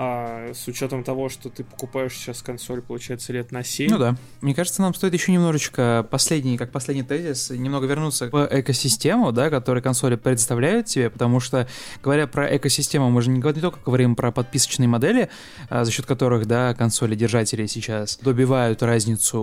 S2: А с учетом того, что ты покупаешь сейчас консоль, получается, лет на 7.
S1: Ну да. Мне кажется, нам стоит еще немножечко последний, как последний тезис, немного вернуться в экосистему, да, которую консоли представляют тебе, потому что, говоря про экосистему, мы же не, не только говорим про подписочные модели, а, за счет которых, да, консоли-держатели сейчас добивают разницу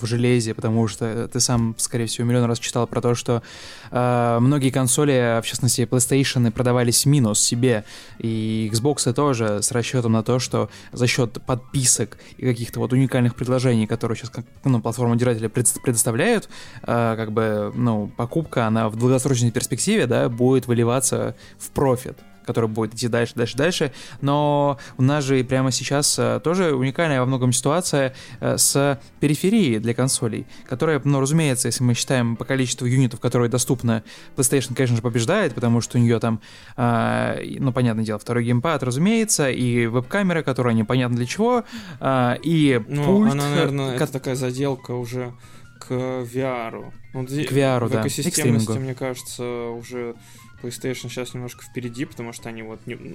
S1: в железе, потому что ты сам, скорее всего, миллион раз читал про то, что э, многие консоли, в частности, PlayStation, продавались минус себе, и Xbox тоже с расчетом на то, что за счет подписок и каких-то вот уникальных предложений, которые сейчас ну, платформа держателя предоставляют, э, как бы, ну, покупка, она в долгосрочной перспективе, да, будет выливаться в профит который будет идти дальше, дальше, дальше. Но у нас же прямо сейчас э, тоже уникальная во многом ситуация э, с периферией для консолей, которая, ну, разумеется, если мы считаем по количеству юнитов, которые доступны, PlayStation, конечно же, побеждает, потому что у нее там, э, ну, понятное дело, второй геймпад, разумеется, и веб-камера, которая непонятно для чего, и
S2: ну, пульт. Она, наверное, это такая заделка уже к VR.
S1: Ну, к VR,
S2: в
S1: да.
S2: экосистемности, мне кажется, уже PlayStation сейчас немножко впереди, потому что они вот не,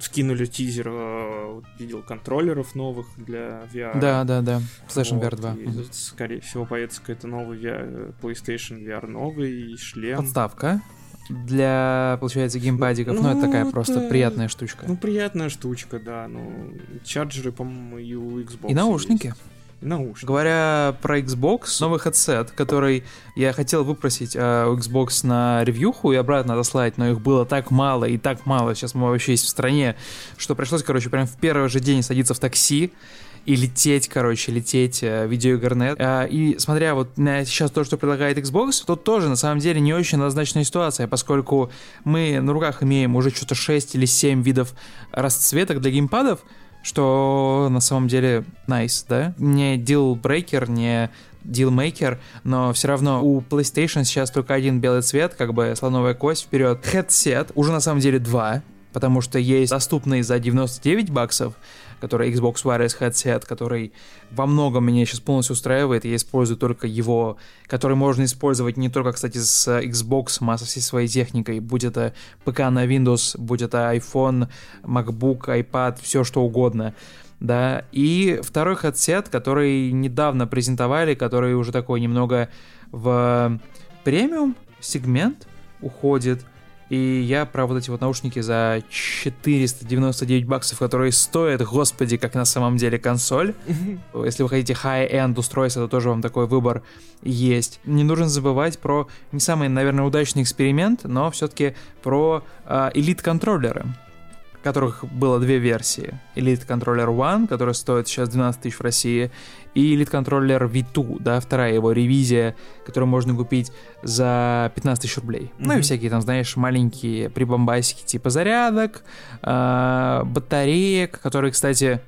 S2: скинули тизер, э, видел контроллеров новых для VR.
S1: Да, да, да. PlayStation
S2: вот,
S1: VR 2.
S2: И, угу. Скорее всего, появится какой-то новый VR, PlayStation VR новый, шлем.
S1: Подставка для, получается, геймпадиков. Ну, ну это такая это... просто приятная штучка.
S2: Ну, приятная штучка, да. Ну, чарджеры, по-моему, и у Xbox.
S1: И наушники.
S2: Есть наушники.
S1: Говоря про Xbox, новый headset, который я хотел выпросить э, у Xbox на ревьюху и обратно отослать, но их было так мало и так мало, сейчас мы вообще есть в стране, что пришлось, короче, прям в первый же день садиться в такси и лететь, короче, лететь э, в видеоигрнет. Э, и смотря вот на сейчас то, что предлагает Xbox, то тоже на самом деле не очень однозначная ситуация, поскольку мы на руках имеем уже что-то 6 или 7 видов расцветок для геймпадов, что на самом деле nice, да? Не deal-breaker, не dealmaker, но все равно у PlayStation сейчас только один белый цвет, как бы слоновая кость вперед. Headset уже на самом деле два, потому что есть доступный за 99 баксов, который Xbox Wireless Headset, который во многом меня сейчас полностью устраивает, я использую только его, который можно использовать не только, кстати, с Xbox, а со всей своей техникой, будь это ПК на Windows, будь это iPhone, MacBook, iPad, все что угодно. Да, и второй headset, который недавно презентовали, который уже такой немного в премиум сегмент уходит, и я про вот эти вот наушники за 499 баксов, которые стоят, господи, как на самом деле консоль. Если вы хотите high-end устройство, то тоже вам такой выбор есть. Не нужно забывать про не самый, наверное, удачный эксперимент, но все-таки про э, элит-контроллеры которых было две версии. Elite Controller One, который стоит сейчас 12 тысяч в России, и Elite Controller V2, да, вторая его ревизия, которую можно купить за 15 тысяч рублей. Mm-hmm. Ну и всякие там, знаешь, маленькие прибамбасики типа зарядок, э, батареек, которые, кстати,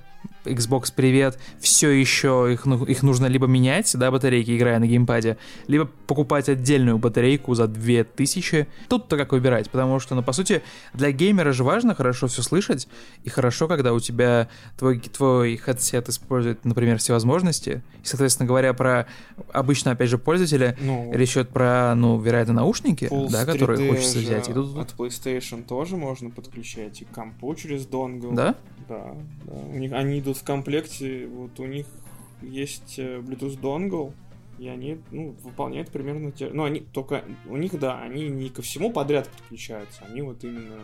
S1: Xbox привет, все еще их, ну, их нужно либо менять, да, батарейки, играя на геймпаде, либо покупать отдельную батарейку за 2000. Тут-то как выбирать, потому что, ну, по сути, для геймера же важно хорошо все слышать, и хорошо, когда у тебя твой, твой headset использует, например, все возможности. И, соответственно говоря, про обычно, опять же, пользователя, ну, речь идет про, ну, вероятно, наушники, да, которые хочется взять. И
S2: тут... От PlayStation тоже можно подключать, и компу через донгл.
S1: Да?
S2: Да, да. У них, они идут в комплекте, вот у них есть э, Bluetooth донгл, и они, ну, выполняют примерно те... Ну, они только... У них, да, они не ко всему подряд подключаются, они вот именно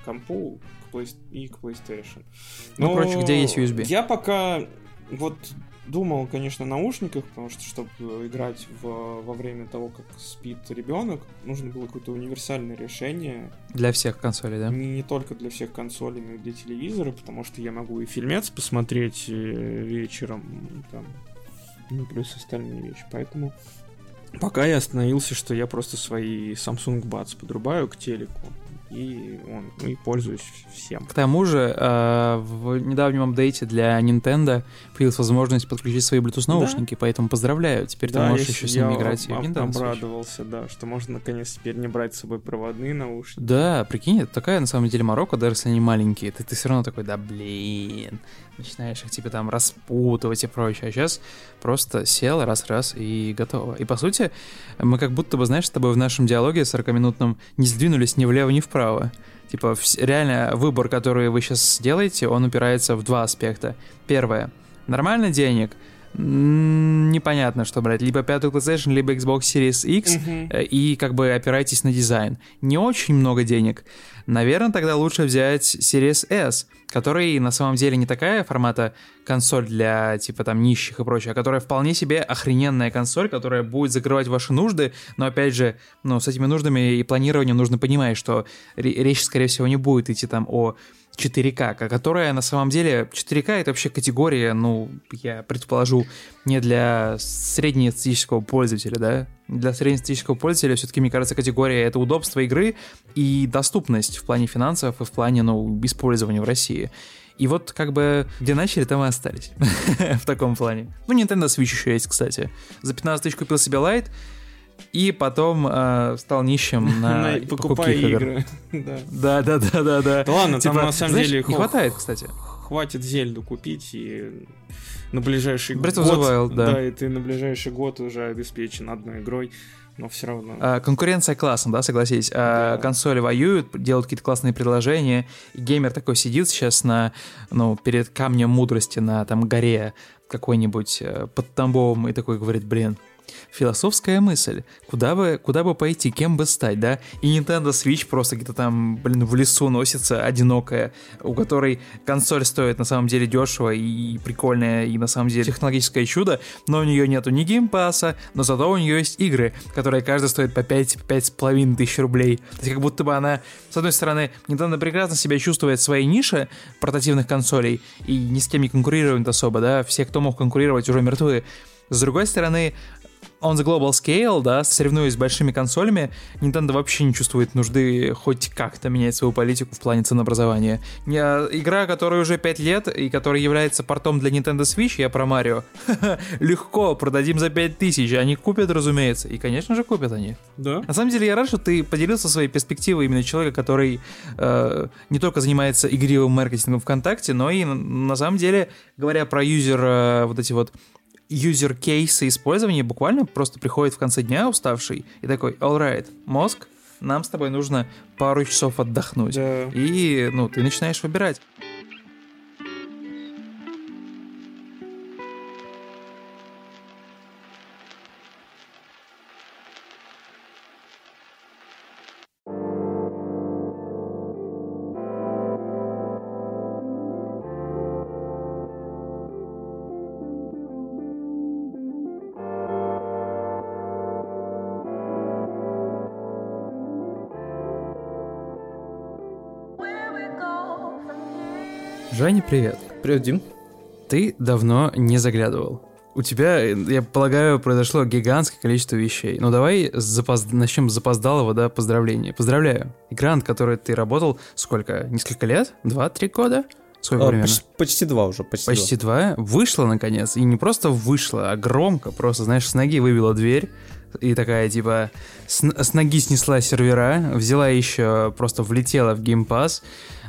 S2: к компу к Play... и к PlayStation.
S1: Но ну, короче, где есть USB?
S2: Я пока вот думал, конечно, о наушниках, потому что, чтобы играть в, во время того, как спит ребенок, нужно было какое-то универсальное решение.
S1: Для всех консолей, да?
S2: Не, не только для всех консолей, но и для телевизора, потому что я могу и фильмец посмотреть э, вечером, там, ну, плюс остальные вещи. Поэтому пока я остановился, что я просто свои Samsung Buds подрубаю к телеку и, он, и пользуюсь всем.
S1: К тому же, э, в недавнем апдейте для Nintendo появилась возможность подключить свои Bluetooth наушники, да? поэтому поздравляю, теперь да, ты можешь еще с ними играть
S2: я Nintendo обрадовался, да, что можно наконец теперь не брать с собой проводные наушники.
S1: Да, прикинь, это такая на самом деле морока, даже если они маленькие, ты, ты все равно такой, да блин, начинаешь их типа там распутывать и прочее. А сейчас просто сел раз-раз и готово. И по сути, мы как будто бы, знаешь, с тобой в нашем диалоге 40-минутном не сдвинулись ни влево, ни вправо. Типа, реально, выбор, который вы сейчас делаете, он упирается в два аспекта. Первое. Нормально денег — непонятно, что брать. Либо пятую PlayStation, либо Xbox Series X, uh-huh. и как бы опирайтесь на дизайн. Не очень много денег. Наверное, тогда лучше взять Series S, который на самом деле не такая формата консоль для типа там нищих и прочее, а которая вполне себе охрененная консоль, которая будет закрывать ваши нужды, но опять же, ну, с этими нуждами и планированием нужно понимать, что речь, скорее всего, не будет идти там о 4К, которая на самом деле 4К это вообще категория, ну, я предположу, не для среднестатистического пользователя, да? Для среднестатистического пользователя все-таки, мне кажется, категория это удобство игры и доступность в плане финансов и в плане, ну, использования в России. И вот как бы где начали, там и остались. в таком плане. Ну, Nintendo Switch еще есть, кстати. За 15 тысяч купил себе Lite, и потом э, стал нищим на
S2: покупая игры.
S1: Да, да, да, да, да.
S2: ладно, там типа, на самом деле
S1: не хватает, кстати.
S2: хватит Зельду купить и на ближайший год...
S1: Wild, да.
S2: да, и ты на ближайший год уже обеспечен одной игрой, но все равно...
S1: А, конкуренция классно, да, согласись. А,
S2: Да.
S1: Консоли воюют, делают какие-то классные предложения. И геймер такой сидит сейчас на, ну, перед камнем мудрости на там горе какой-нибудь э, под Тамбовом и такой говорит, блин, философская мысль. Куда бы, куда бы пойти, кем бы стать, да? И Nintendo Switch просто где-то там, блин, в лесу носится, одинокая, у которой консоль стоит на самом деле дешево и прикольная, и на самом деле технологическое чудо, но у нее нету ни геймпаса, но зато у нее есть игры, которые каждая стоит по 5 с половиной тысяч рублей. То есть как будто бы она, с одной стороны, Nintendo прекрасно себя чувствует в своей нише портативных консолей и ни с кем не конкурирует особо, да, все, кто мог конкурировать, уже мертвы. С другой стороны, on the global scale, да, соревнуясь с большими консолями, Nintendo вообще не чувствует нужды хоть как-то менять свою политику в плане ценообразования. Не, а, Игра, которая уже 5 лет и которая является портом для Nintendo Switch, я про Марио, легко, продадим за 5000, они купят, разумеется, и, конечно же, купят они.
S2: Да?
S1: На самом деле я рад, что ты поделился своей перспективой именно человека, который э, не только занимается игривым маркетингом ВКонтакте, но и на, на самом деле, говоря про юзер, э, вот эти вот юзер кейсы использования, буквально просто приходит в конце дня уставший и такой, alright, мозг, нам с тобой нужно пару часов отдохнуть.
S2: Да.
S1: И, ну, ты начинаешь выбирать. Женя, привет.
S3: Привет, Дим.
S1: Ты давно не заглядывал. У тебя, я полагаю, произошло гигантское количество вещей. Ну давай запоз... начнем с запоздалого, да, поздравления. Поздравляю. Игра, над которой ты работал сколько? Несколько лет? Два-три года? Сколько
S3: А,
S1: примерно?
S3: почти, почти два уже, почти,
S1: Почти два. Вышла, наконец. И не просто вышла, а громко. Просто, знаешь, с ноги выбила дверь. И такая, типа, с, с ноги снесла сервера, взяла еще, просто влетела в геймпас,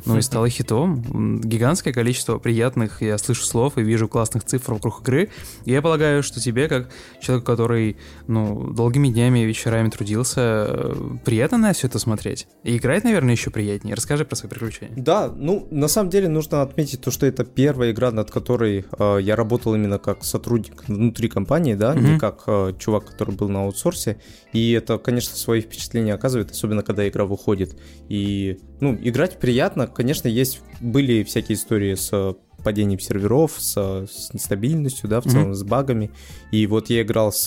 S1: ну и стала хитом. Гигантское количество приятных, я слышу слов и вижу классных цифр вокруг игры. И я полагаю, что тебе, как человек, который, ну, долгими днями и вечерами трудился, э, приятно на все это смотреть. И играть, наверное, еще приятнее. Расскажи про свои приключения.
S3: Да, ну, на самом деле нужно отметить то, что это первая игра, над которой э, я работал именно как сотрудник внутри компании, да,
S1: Мгм.
S3: не как э, чувак, который был на аутсорсе. И это, конечно, свои впечатления оказывает, особенно когда игра выходит. И, ну, играть приятно, конечно, есть, были всякие истории с э, падением серверов, с, э, с нестабильностью, да, в целом с багами. И вот я играл с,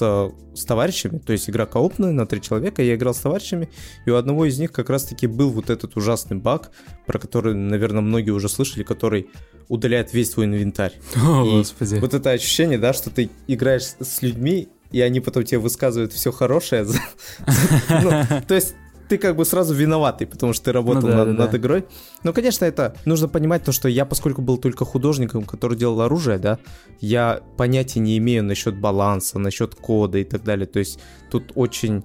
S3: с товарищами, то есть игра коопная на три человека, я играл с товарищами, и у одного из них как раз-таки был вот этот ужасный баг, про который, наверное, многие уже слышали, который удаляет весь твой инвентарь.
S1: О,
S3: И
S1: господи.
S3: Вот это ощущение, да, что ты играешь с- людьми, и они потом тебе высказывают все хорошее. Ну, То есть ты как бы сразу виноватый, потому что ты работал
S1: Ну да,
S3: над,
S1: да,
S3: над
S1: да.
S3: игрой. Но, конечно, это нужно понимать то, что я, поскольку был только художником, который делал оружие, да, я понятия не имею насчет баланса, насчет кода и так далее. То есть тут очень,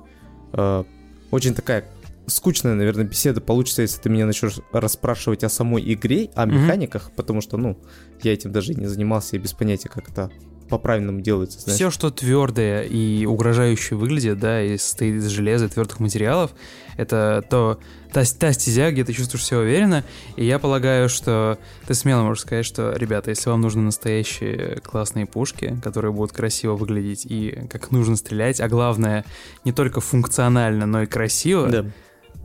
S3: э, очень такая скучная, наверное, беседа получится, если ты меня начнешь расспрашивать о самой игре, о механиках, потому что, ну, я этим даже и не занимался, и без понятия, как это по-правильному делается, знаешь.
S1: Все, что твердое и угрожающе выглядит, да, и состоит из железа и твердых материалов, это то та, та стезя, где ты чувствуешь себя уверенно. И я полагаю, что ты смело можешь сказать, что, ребята, если вам нужны настоящие классные пушки, которые будут красиво выглядеть и как нужно стрелять, а главное, не только функционально, но и красиво,
S3: Да.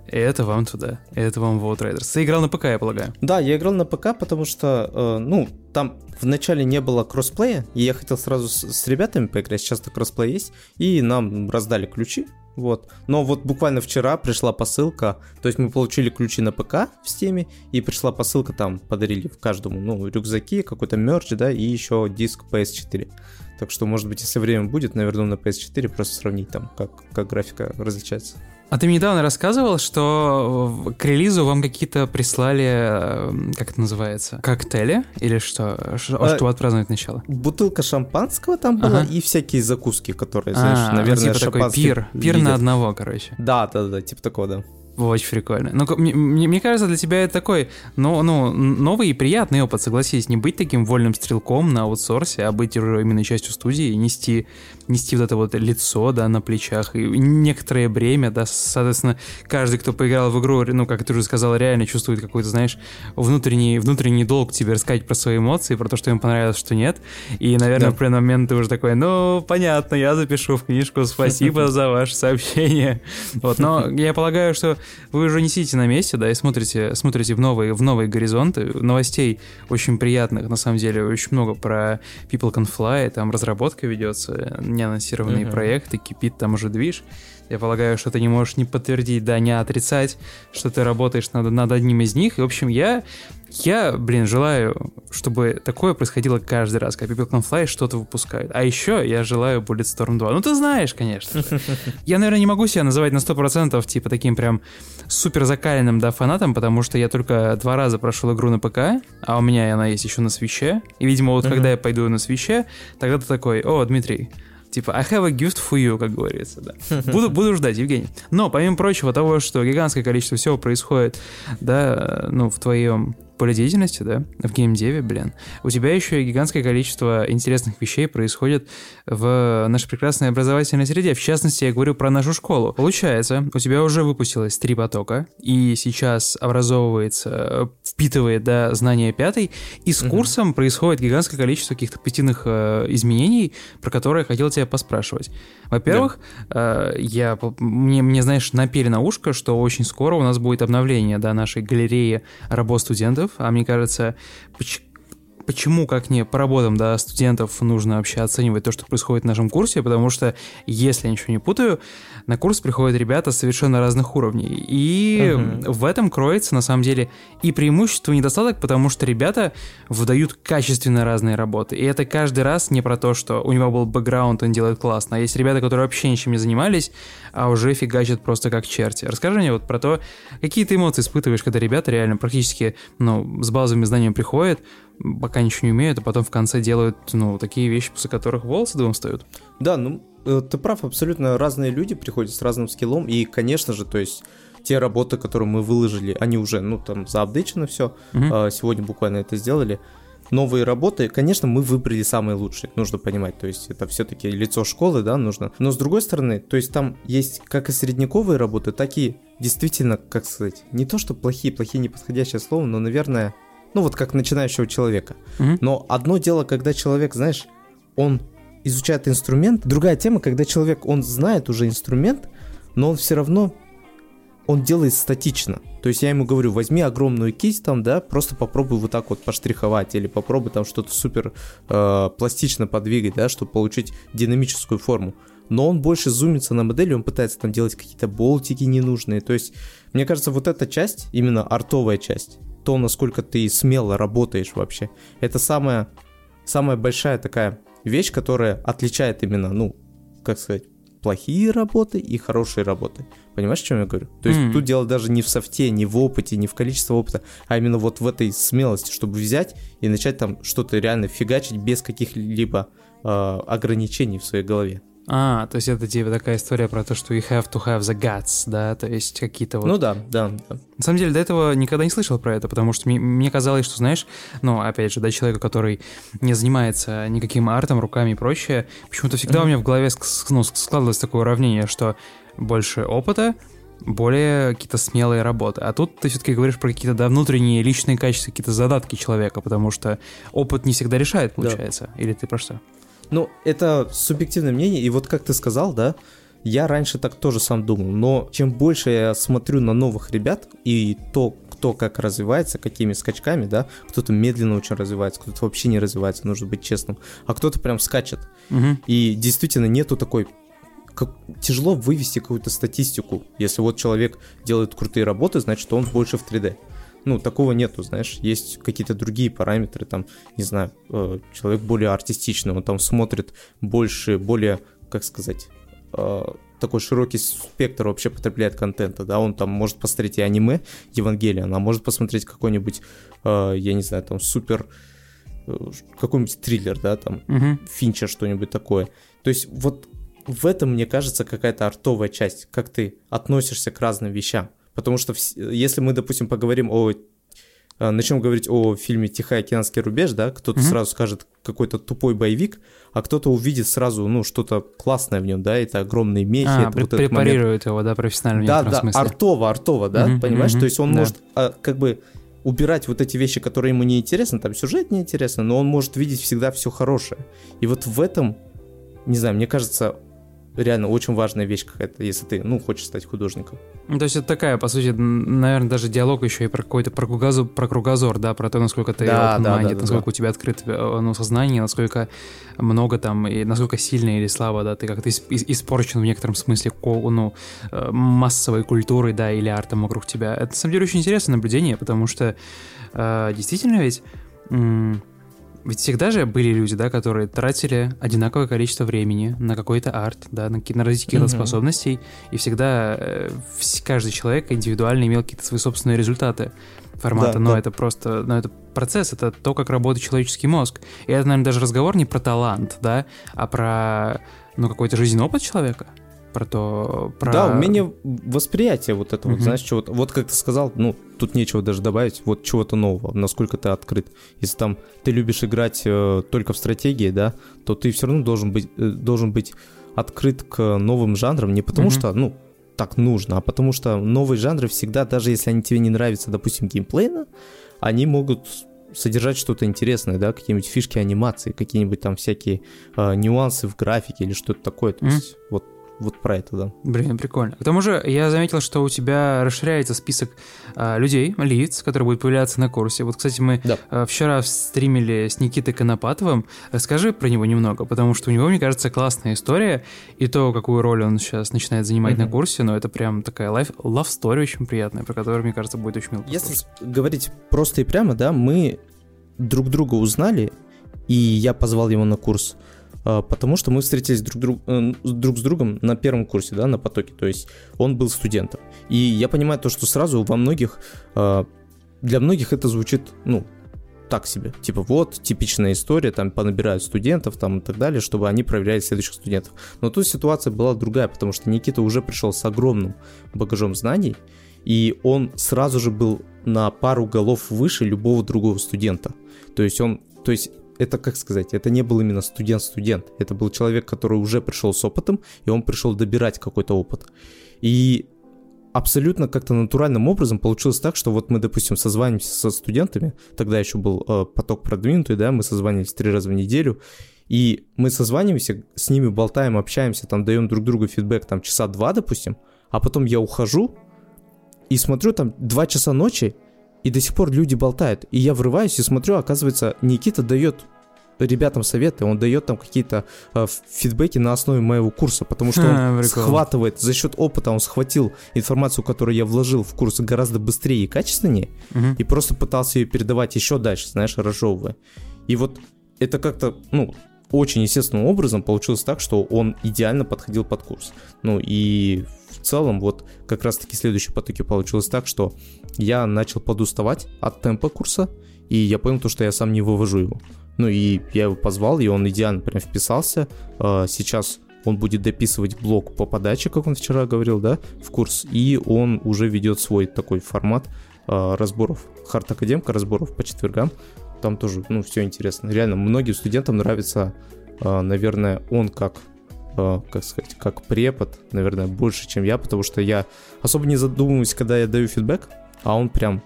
S1: Это вам туда. Это вам в Outriders. Ты играл на ПК, я полагаю.
S3: Да, я играл на ПК, потому что, э, ну, там вначале не было кроссплея, и я хотел сразу с, с ребятами поиграть, сейчас-то кроссплей есть, и нам раздали ключи, вот. Но вот буквально вчера пришла посылка, то есть мы получили ключи на ПК в Стиме, и пришла посылка, там подарили в каждому, ну, рюкзаки, какой-то мерч, да, и еще диск PS4. Так что, может быть, если время будет, наверное, на PS4 просто сравнить там, как, как графика различается.
S1: А ты мне недавно рассказывал, что к релизу вам какие-то прислали, э, как это называется, коктейли или что? Ш-
S3: А,
S1: Чтобы отпраздновать начало?
S3: Бутылка шампанского там была
S1: Ага.
S3: и всякие закуски, которые, знаешь,
S1: А, ну,
S3: наверное,
S1: типа такой пир, пир
S3: видят.
S1: на одного, короче.
S3: Да, да, да, типа такого, да.
S1: Очень прикольно. Ну, мне, мне кажется, для тебя это такой, ну, ну, новый и приятный опыт, согласись, не быть таким вольным стрелком на аутсорсе, а быть уже именно частью студии и нести, нести вот это вот лицо, да, на плечах, и некоторое бремя, да, соответственно, каждый, кто поиграл в игру, ну, как ты уже сказал, реально чувствует какой-то, знаешь, внутренний, внутренний долг тебе рассказать про свои эмоции, про то, что им понравилось, что нет, и, наверное, да. в определенный момент ты уже такой, ну, понятно, я запишу в книжку, спасибо за ваше сообщение, вот, но я полагаю, что вы уже не сидите на месте, да, и смотрите, смотрите в новые, в новые горизонты. Новостей очень приятных, на самом деле, очень много про People Can Fly, там разработка ведется, неанонсированные uh-huh. проекты, кипит там уже движ. Я полагаю, что ты не можешь не подтвердить, да, не отрицать, что ты работаешь над, над одним из них. И, в общем, я, я, блин, желаю, чтобы такое происходило каждый раз, когда People Can Fly что-то выпускают. А еще я желаю Bulletstorm 2. Ну, ты знаешь, конечно. Я, наверное, не могу себя называть на 100% типа таким прям супер закаленным, да, фанатом, потому что я только два раза прошел игру на ПК, а у меня она есть еще на свече. И, видимо, вот когда я пойду на свече, тогда ты такой, о, Дмитрий, Типа, I have a gift for you, как говорится, да. Буду, буду ждать, Евгений. Но, помимо прочего, того, что гигантское количество всего происходит, да, ну, в твоем поле деятельности, да, в геймдеве, блин, у тебя еще и гигантское количество интересных вещей происходит в нашей прекрасной образовательной среде. В частности, я говорю про нашу школу. Получается, у тебя уже выпустилось три потока, и сейчас образовывается, впитывает, да, знания пятый, и с курсом угу. происходит гигантское количество каких-то позитивных э, изменений, про которые я хотел тебя поспрашивать. Во-первых, да. э, я, мне, мне, знаешь, напели на ушко, что очень скоро у нас будет обновление, да, нашей галереи работ студентов, студентов, а мне кажется, почему, как не по работам да, студентов, нужно вообще оценивать то, что происходит в нашем курсе, потому что, если я ничего не путаю, на курс приходят ребята совершенно разных уровней. И uh-huh. в этом кроется, на самом деле, и преимущество, и недостаток, потому что ребята выдают качественно разные работы. И это каждый раз не про то, что у него был бэкграунд, он делает классно. А есть ребята, которые вообще ничем не занимались, а уже фигачат просто как черти. Расскажи мне вот про то, какие ты эмоции испытываешь, когда ребята реально практически ну, с базовыми знаниями приходят, пока ничего не умеют, а потом в конце делают, ну, такие вещи, после которых волосы дымом встают.
S3: Да, ну, э, ты прав, абсолютно разные люди приходят с разным скиллом, и, конечно же, то есть те работы, которые мы выложили, они уже, ну, там, заапдейчены все, mm-hmm. сегодня буквально это сделали. Новые работы, конечно, мы выбрали самые лучшие, нужно понимать, то есть это все-таки лицо школы, да, нужно. Но с другой стороны, то есть там есть как и средневековые работы, так и действительно, как сказать, не то, что плохие, плохие неподходящее слово, но, наверное, ну вот как начинающего человека. Mm-hmm. Но одно дело, когда человек, знаешь, он изучает инструмент, другая тема, когда человек, он знает уже инструмент, но он все равно, он делает статично. То есть я ему говорю, возьми огромную кисть там, да, просто попробуй вот так вот поштриховать, или попробуй там что-то супер э, пластично подвигать, да, чтобы получить динамическую форму. Но он больше зумится на модели, он пытается там делать какие-то болтики ненужные. То есть, мне кажется, вот эта часть, именно артовая часть, то, насколько ты смело работаешь вообще. Это самая, самая большая такая вещь, которая отличает именно, ну, как сказать, плохие работы и хорошие работы. Понимаешь, о чем я говорю? То есть mm. тут дело даже не в софте, не в опыте, не в количестве опыта, а именно вот в этой смелости, чтобы взять и начать там что-то реально фигачить без каких-либо э, ограничений в своей голове.
S1: А, то есть это типа такая история про то, что you have to have the guts, да, то есть какие-то вот...
S3: Ну да, да, да.
S1: На самом деле до этого никогда не слышал про это, потому что мне, мне казалось, что, знаешь, ну, опять же, да, человека, который не занимается никаким артом, руками и прочее, почему-то всегда mm-hmm. у меня в голове ну, складывалось такое уравнение, что больше опыта, более какие-то смелые работы. А тут ты все-таки говоришь про какие-то да, внутренние личные качества, какие-то задатки человека, потому что опыт не всегда решает, получается. Да. Или ты про что?
S3: Ну, это субъективное мнение, и вот как ты сказал, да, я раньше так тоже сам думал, но чем больше я смотрю на новых ребят и то, кто как развивается, какими скачками, да, кто-то медленно очень развивается, кто-то вообще не развивается, нужно быть честным, а кто-то прям скачет. Угу. И действительно нету такой как, тяжело вывести какую-то статистику. Если вот человек делает крутые работы, значит, он больше в 3D ну, такого нету, знаешь, есть какие-то другие параметры, там, не знаю, э, человек более артистичный, он там смотрит больше, более, как сказать, э, такой широкий спектр вообще потребляет контента, да, он там может посмотреть и аниме Евангелия, а может посмотреть какой-нибудь, э, я не знаю, там, супер какой-нибудь триллер, да, там, угу. Финчер, что-нибудь такое. То есть вот в этом, мне кажется, какая-то артовая часть, как ты относишься к разным вещам. Потому что если мы, допустим, поговорим о а, начнем говорить о фильме «Тихоокеанский рубеж», да, кто-то mm-hmm. сразу скажет какой-то тупой боевик, а кто-то увидит сразу, ну, что-то классное в нем, да, это огромные мехи.
S1: А,
S3: это
S1: вот препарирует его, да, профессионально.
S3: Да, да, смысле. артово, артово, да, mm-hmm, понимаешь, mm-hmm, то есть он да. может а, как бы убирать вот эти вещи, которые ему не интересны, там сюжет не интересно, но он может видеть всегда все хорошее. И вот в этом, не знаю, мне кажется, реально очень важная вещь какая-то, если ты, ну, хочешь стать художником.
S1: Ну, то есть это такая, по сути, наверное, даже диалог еще и про какой-то про кругозор, про кругозор, да, про то, насколько ты да, да, да, насколько да. у тебя открыто э, ну, сознание, насколько много там, и насколько сильно или слабо, да, ты как-то испорчен в некотором смысле ну, э, массовой культурой, да, или артом вокруг тебя. Это, на самом деле, очень интересное наблюдение, потому что э, действительно ведь ведь всегда же были люди, да, которые тратили одинаковое количество времени на какой-то арт, да, на, на развитие каких-то mm-hmm. способностей, и всегда э, каждый человек индивидуально имел какие-то свои собственные результаты формата, да, но да. это просто, но это процесс, это то, как работает человеческий мозг. И это, наверное, даже разговор не про талант, да, а про, ну, какой-то жизненный опыт человека про то... Про...
S3: Да, умение восприятия вот этого, угу. вот, знаешь, чего-то... Вот как ты сказал, ну, тут нечего даже добавить, вот чего-то нового, насколько ты открыт. Если там ты любишь играть э, только в стратегии, да, то ты все равно должен быть, э, должен быть открыт к новым жанрам, не потому угу. что, ну, так нужно, а потому что новые жанры всегда, даже если они тебе не нравятся, допустим, геймплейно, они могут содержать что-то интересное, да, какие-нибудь фишки анимации, какие-нибудь там всякие э, нюансы в графике или что-то такое. То mm. есть вот вот про это, да.
S1: Блин, прикольно. К тому же я заметил, что у тебя расширяется список а, людей, лиц, которые будут появляться на курсе. Вот, кстати, мы да. а, вчера стримили с Никитой Конопатовым. Расскажи про него немного, потому что у него, мне кажется, классная история, и то, какую роль он сейчас начинает занимать mm-hmm. на курсе, но это прям такая life, love story очень приятная, про которую, мне кажется, будет очень мило.
S3: Если говорить просто и прямо, да, мы друг друга узнали, и я позвал его на курс потому что мы встретились друг, друг, э, друг с другом на первом курсе, да, на потоке, то есть он был студентом. И я понимаю то, что сразу во многих, а, для многих это звучит, ну, так себе. Типа вот, типичная история, там понабирают студентов там и так далее, чтобы они проверяли следующих студентов. Но тут ситуация была другая, потому что Никита уже пришел с огромным багажом знаний, и он сразу же был на пару голов выше любого другого студента. То есть он, то есть это, как сказать, это не был именно студент-студент. Это был человек, который уже пришел с опытом, и он пришел добирать какой-то опыт. И абсолютно как-то натуральным образом получилось так, что вот мы, допустим, созваниваемся со студентами, тогда еще был э, поток продвинутый, да, мы созванивались три раза в неделю, и мы созваниваемся, с ними болтаем, общаемся, там даем друг другу фидбэк, там часа два, допустим, а потом я ухожу и смотрю там два часа ночи, и до сих пор люди болтают. И я врываюсь и смотрю, оказывается, Никита дает ребятам советы, он дает там какие-то э, фидбэки на основе моего курса, потому что он схватывает за счет опыта, он схватил информацию, которую я вложил в курс гораздо быстрее и качественнее, угу. и просто пытался ее передавать еще дальше, знаешь, разжевывая. И вот это как-то, ну, очень естественным образом получилось так, что он идеально подходил под курс. Ну и в целом вот как раз-таки следующий потоки получилось так, что я начал подуставать от темпа курса, и я понял то, что я сам не вывожу его. Ну и я его позвал, и он идеально прям вписался. А, сейчас он будет дописывать блок по подаче, как он вчера говорил, да, в курс, и он уже ведет свой такой формат а, разборов, хард академка разборов по четвергам. Там тоже, ну, все интересно. Реально, многим студентам нравится, а, наверное, он как как сказать, как препод, наверное, больше, чем я, потому что я особо не задумываюсь, когда я даю фидбэк, а он прям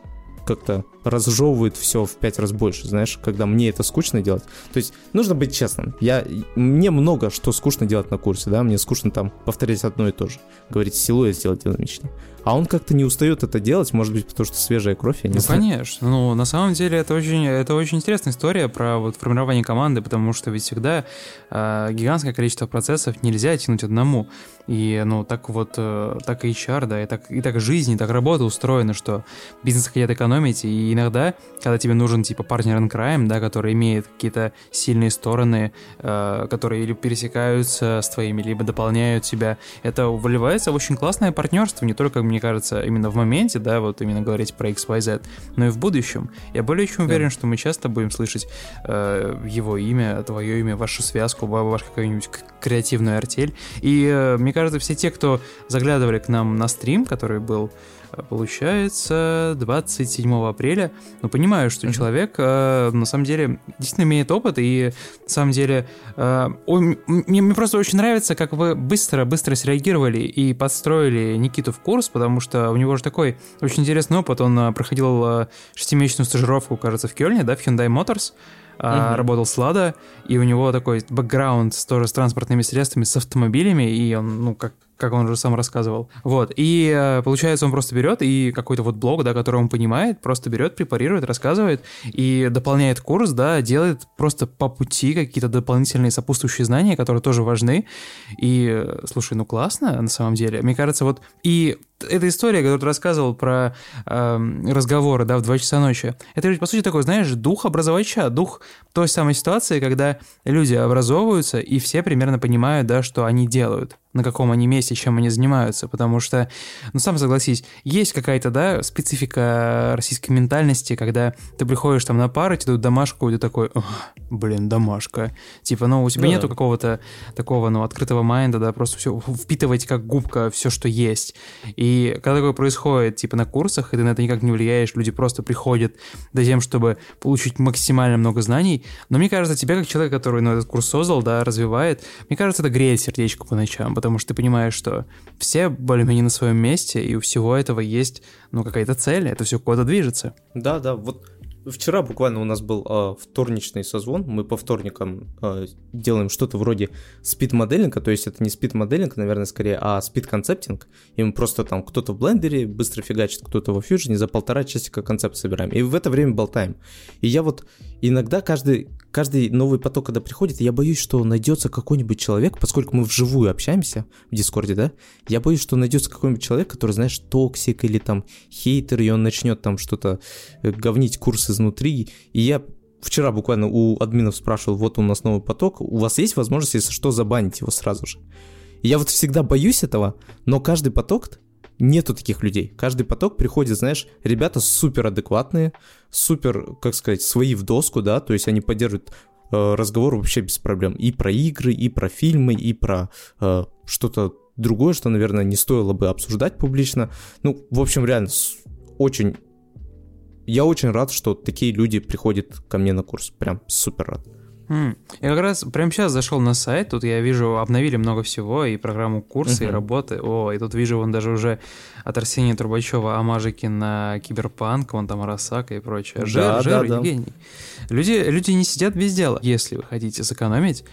S3: как-то разжевывает все в пять раз больше, знаешь, когда мне это скучно делать. То есть нужно быть честным. Я, мне много что скучно делать на курсе, да, мне скучно там повторять одно и то же. Говорить силуэт сделать динамичнее. А он как-то не устает это делать, может быть, потому что свежая кровь, я не
S1: ну,
S3: знаю.
S1: конечно. Ну, на самом деле, это очень, это очень интересная история про вот формирование команды, потому что ведь всегда э, гигантское количество процессов нельзя тянуть одному. И, ну, так вот, э, так и HR, да, и так, и так жизнь, и так работа устроена, что бизнес хотят экономить, и иногда, когда тебе нужен, типа, партнер in crime, да, который имеет какие-то сильные стороны, э, которые или пересекаются с твоими, либо дополняют тебя, это выливается в очень классное партнерство, не только, мне кажется, именно в моменте, да, вот именно говорить про XYZ, но и в будущем. Я более чем уверен, да. что мы часто будем слышать э, его имя, твое имя, вашу связку, вашу какую-нибудь креативную артель, и э, мне кажется, все те, кто заглядывали к нам на стрим, который был получается 27 апреля. Но понимаю, что человек э, на самом деле действительно имеет опыт, и на самом деле э, он, мне, мне просто очень нравится, как вы быстро-быстро среагировали и подстроили Никиту в курс, потому что у него же такой очень интересный опыт. Он э, проходил э, шестимесячную стажировку, кажется, в Кёльне, да, в Hyundai Motors. Uh-huh. работал с Лада, и у него такой бэкграунд тоже с транспортными средствами, с автомобилями, и он, ну, как как он уже сам рассказывал. Вот, и э, получается, он просто берет и какой-то вот блог, да, который он понимает, просто берет, препарирует, рассказывает и дополняет курс, да, делает просто по пути какие-то дополнительные сопутствующие знания, которые тоже важны. И, э, слушай, ну классно, на самом деле. Мне кажется, вот и эта история, которую ты рассказывал про э, разговоры, да, в 2 часа ночи, это ведь, по сути, такой, знаешь, дух образовача, дух той самой ситуации, когда люди образовываются, и все примерно понимают, да, что они делают на каком они месте, чем они занимаются, потому что, ну, сам согласись, есть какая-то, да, специфика российской ментальности, когда ты приходишь там на пару, тебе дают домашку, и ты такой, блин, домашка. Типа, ну, у тебя да. нету какого-то такого, ну, открытого майнда, да, просто все впитывать как губка все, что есть. И когда такое происходит, типа, на курсах, и ты на это никак не влияешь, люди просто приходят за тем, чтобы получить максимально много знаний, но мне кажется, тебя как человек, который, ну, этот курс создал, да, развивает, мне кажется, это греет сердечко по ночам, потому что ты понимаешь, что все более-менее на своем месте, и у всего этого есть, ну, какая-то цель, это все куда-то движется.
S3: Да, да, вот Вчера буквально у нас был э, вторничный созвон. Мы по вторникам э, делаем что-то вроде speed modeling а, то есть это не speed modeling, наверное, скорее, а speed concepting. И мы просто там кто-то в блендере быстро фигачит, кто-то во фьюжне, за полтора часика концепт собираем. И в это время болтаем. И я вот иногда каждый, каждый новый поток, когда приходит, я боюсь, что найдется какой-нибудь человек, поскольку мы вживую общаемся в Дискорде, да, я боюсь, что найдется какой-нибудь человек, который, знаешь, токсик или там хейтер, и он начнет там что-то э, говнить курсы изнутри. И я вчера буквально у админов спрашивал, вот у нас новый поток, у вас есть возможность, если что, забанить его сразу же? Я вот всегда боюсь этого, но каждый поток нету таких людей. Каждый поток приходит, знаешь, ребята супер адекватные, супер, как сказать, свои в доску, да, то есть они поддерживают э, разговор вообще без проблем. И про игры, и про фильмы, и про э, что-то другое, что, наверное, не стоило бы обсуждать публично. Ну, в общем, реально, очень... Я очень рад, что такие люди приходят ко мне на курс. Прям супер рад.
S1: Mm. Я как раз прямо сейчас зашел на сайт, тут я вижу, обновили много всего, и программу курса, uh-huh. и работы. О, и тут вижу, вон даже уже от Арсения Трубачева амажики на Киберпанк, вон там Арасака и прочее. Жир, да, жир, да, Евгений. Да. Люди, люди не сидят без дела. Если вы хотите сэкономить,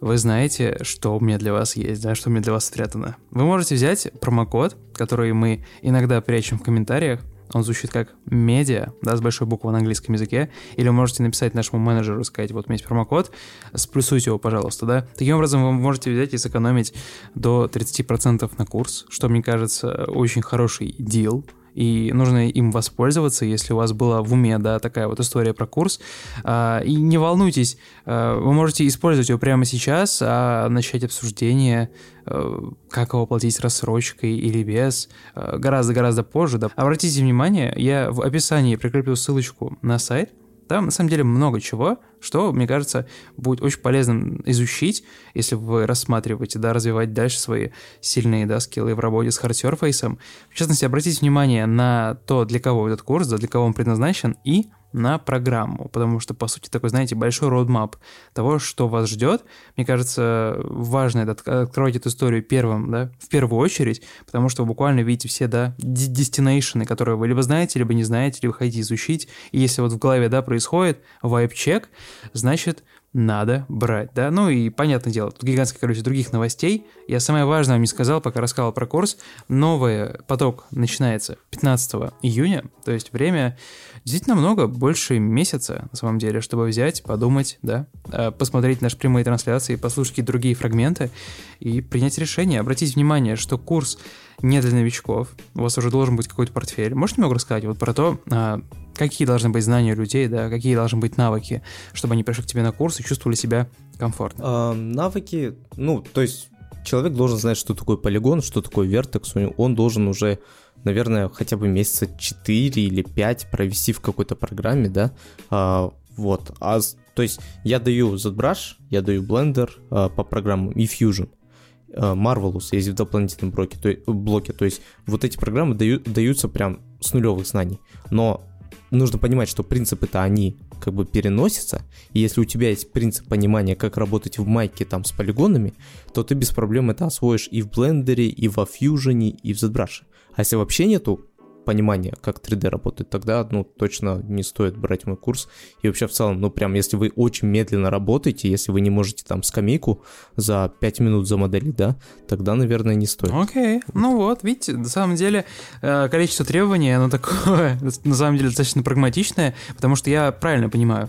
S1: вы знаете, что у меня для вас есть, да, что у меня для вас спрятано. Вы можете взять промокод, который мы иногда прячем в комментариях, он звучит как медиа, да, с большой буквы на английском языке, или вы можете написать нашему менеджеру, сказать, вот у меня есть промокод, сплюсуйте его, пожалуйста, да. Таким образом, вы можете взять и сэкономить до 30% на курс, что, мне кажется, очень хороший дел, и нужно им воспользоваться, если у вас была в уме, да, такая вот история про курс. А, и не волнуйтесь, а, вы можете использовать его прямо сейчас, а начать обсуждение, а, как его платить рассрочкой или без, гораздо-гораздо позже. Да. Обратите внимание, я в описании прикреплю ссылочку на сайт, там на самом деле много чего, что, мне кажется, будет очень полезным изучить, если вы рассматриваете, да, развивать дальше свои сильные, да, скиллы в работе с hard surface ом. В частности, обратите внимание на то, для кого этот курс, да, для кого он предназначен, и на программу, потому что, по сути, такой, знаете, большой roadmap того, что вас ждет. Мне кажется, важно это открыть эту историю первым, да, в первую очередь, потому что вы буквально видите все, да, destination ы, которые вы либо знаете, либо не знаете, либо хотите изучить. И если вот в голове, да, происходит vibe check, значит, надо брать, да. Ну и понятное дело, тут гигантское количество других новостей. Я самое важное вам не сказал, пока рассказал про курс. Новый поток начинается 15 июня, то есть время действительно много, больше месяца, на самом деле, чтобы взять, подумать, да, э, посмотреть наши прямые трансляции, послушать другие фрагменты и принять решение. Обратите внимание, что курс не для новичков, у вас уже должен быть какой-то портфель. Можете немного рассказать вот про то, а, какие должны быть знания людей, да, какие должны быть навыки, чтобы они пришли к тебе на курс и чувствовали себя комфортно?
S3: А, навыки, ну, то есть человек должен знать, что такое полигон, что такое вертекс, он должен уже, наверное, хотя бы месяца 4 или 5 провести в какой-то программе, да, а, вот, а, то есть я даю ZBrush, я даю Blender а, по программам и Fusion, э, Marvelous есть в дополнительном блоке, то, блоке. То есть вот эти программы дают, даются прям с нулевых знаний. Но нужно понимать, что принципы-то они как бы переносятся, и если у тебя есть принцип понимания, как работать в майке там с полигонами, то ты без проблем это освоишь и в блендере, и во Fusion, и в ZBrush. А если вообще нету понимания, как 3D работает, тогда, ну, точно не стоит брать мой курс. И вообще в целом, ну, прям, если вы очень медленно работаете, если вы не можете там скамейку за 5 минут замоделить, да, тогда, наверное, не стоит.
S1: Окей, okay. ну вот, видите, на самом деле э, количество требований, оно такое, на самом деле, достаточно прагматичное, потому что я правильно понимаю,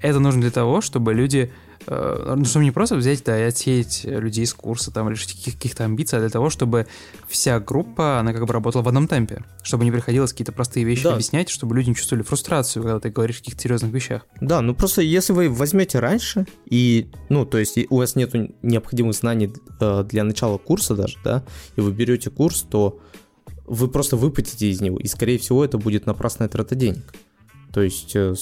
S1: это нужно для того, чтобы люди ну, чтобы не просто взять, да, и отсеять людей с курса там, лишить каких-то амбиций, а для того, чтобы вся группа, она как бы работала в одном темпе, чтобы не приходилось какие-то простые вещи да. объяснять, чтобы люди не чувствовали фрустрацию, когда ты говоришь о каких-то серьезных вещах.
S3: Да, ну просто если вы возьмете раньше, и, ну, то есть у вас нет необходимых знаний э, для начала курса даже, да, и вы берете курс, то вы просто выпадете из него, и, скорее всего, это будет напрасная трата денег. То есть, э,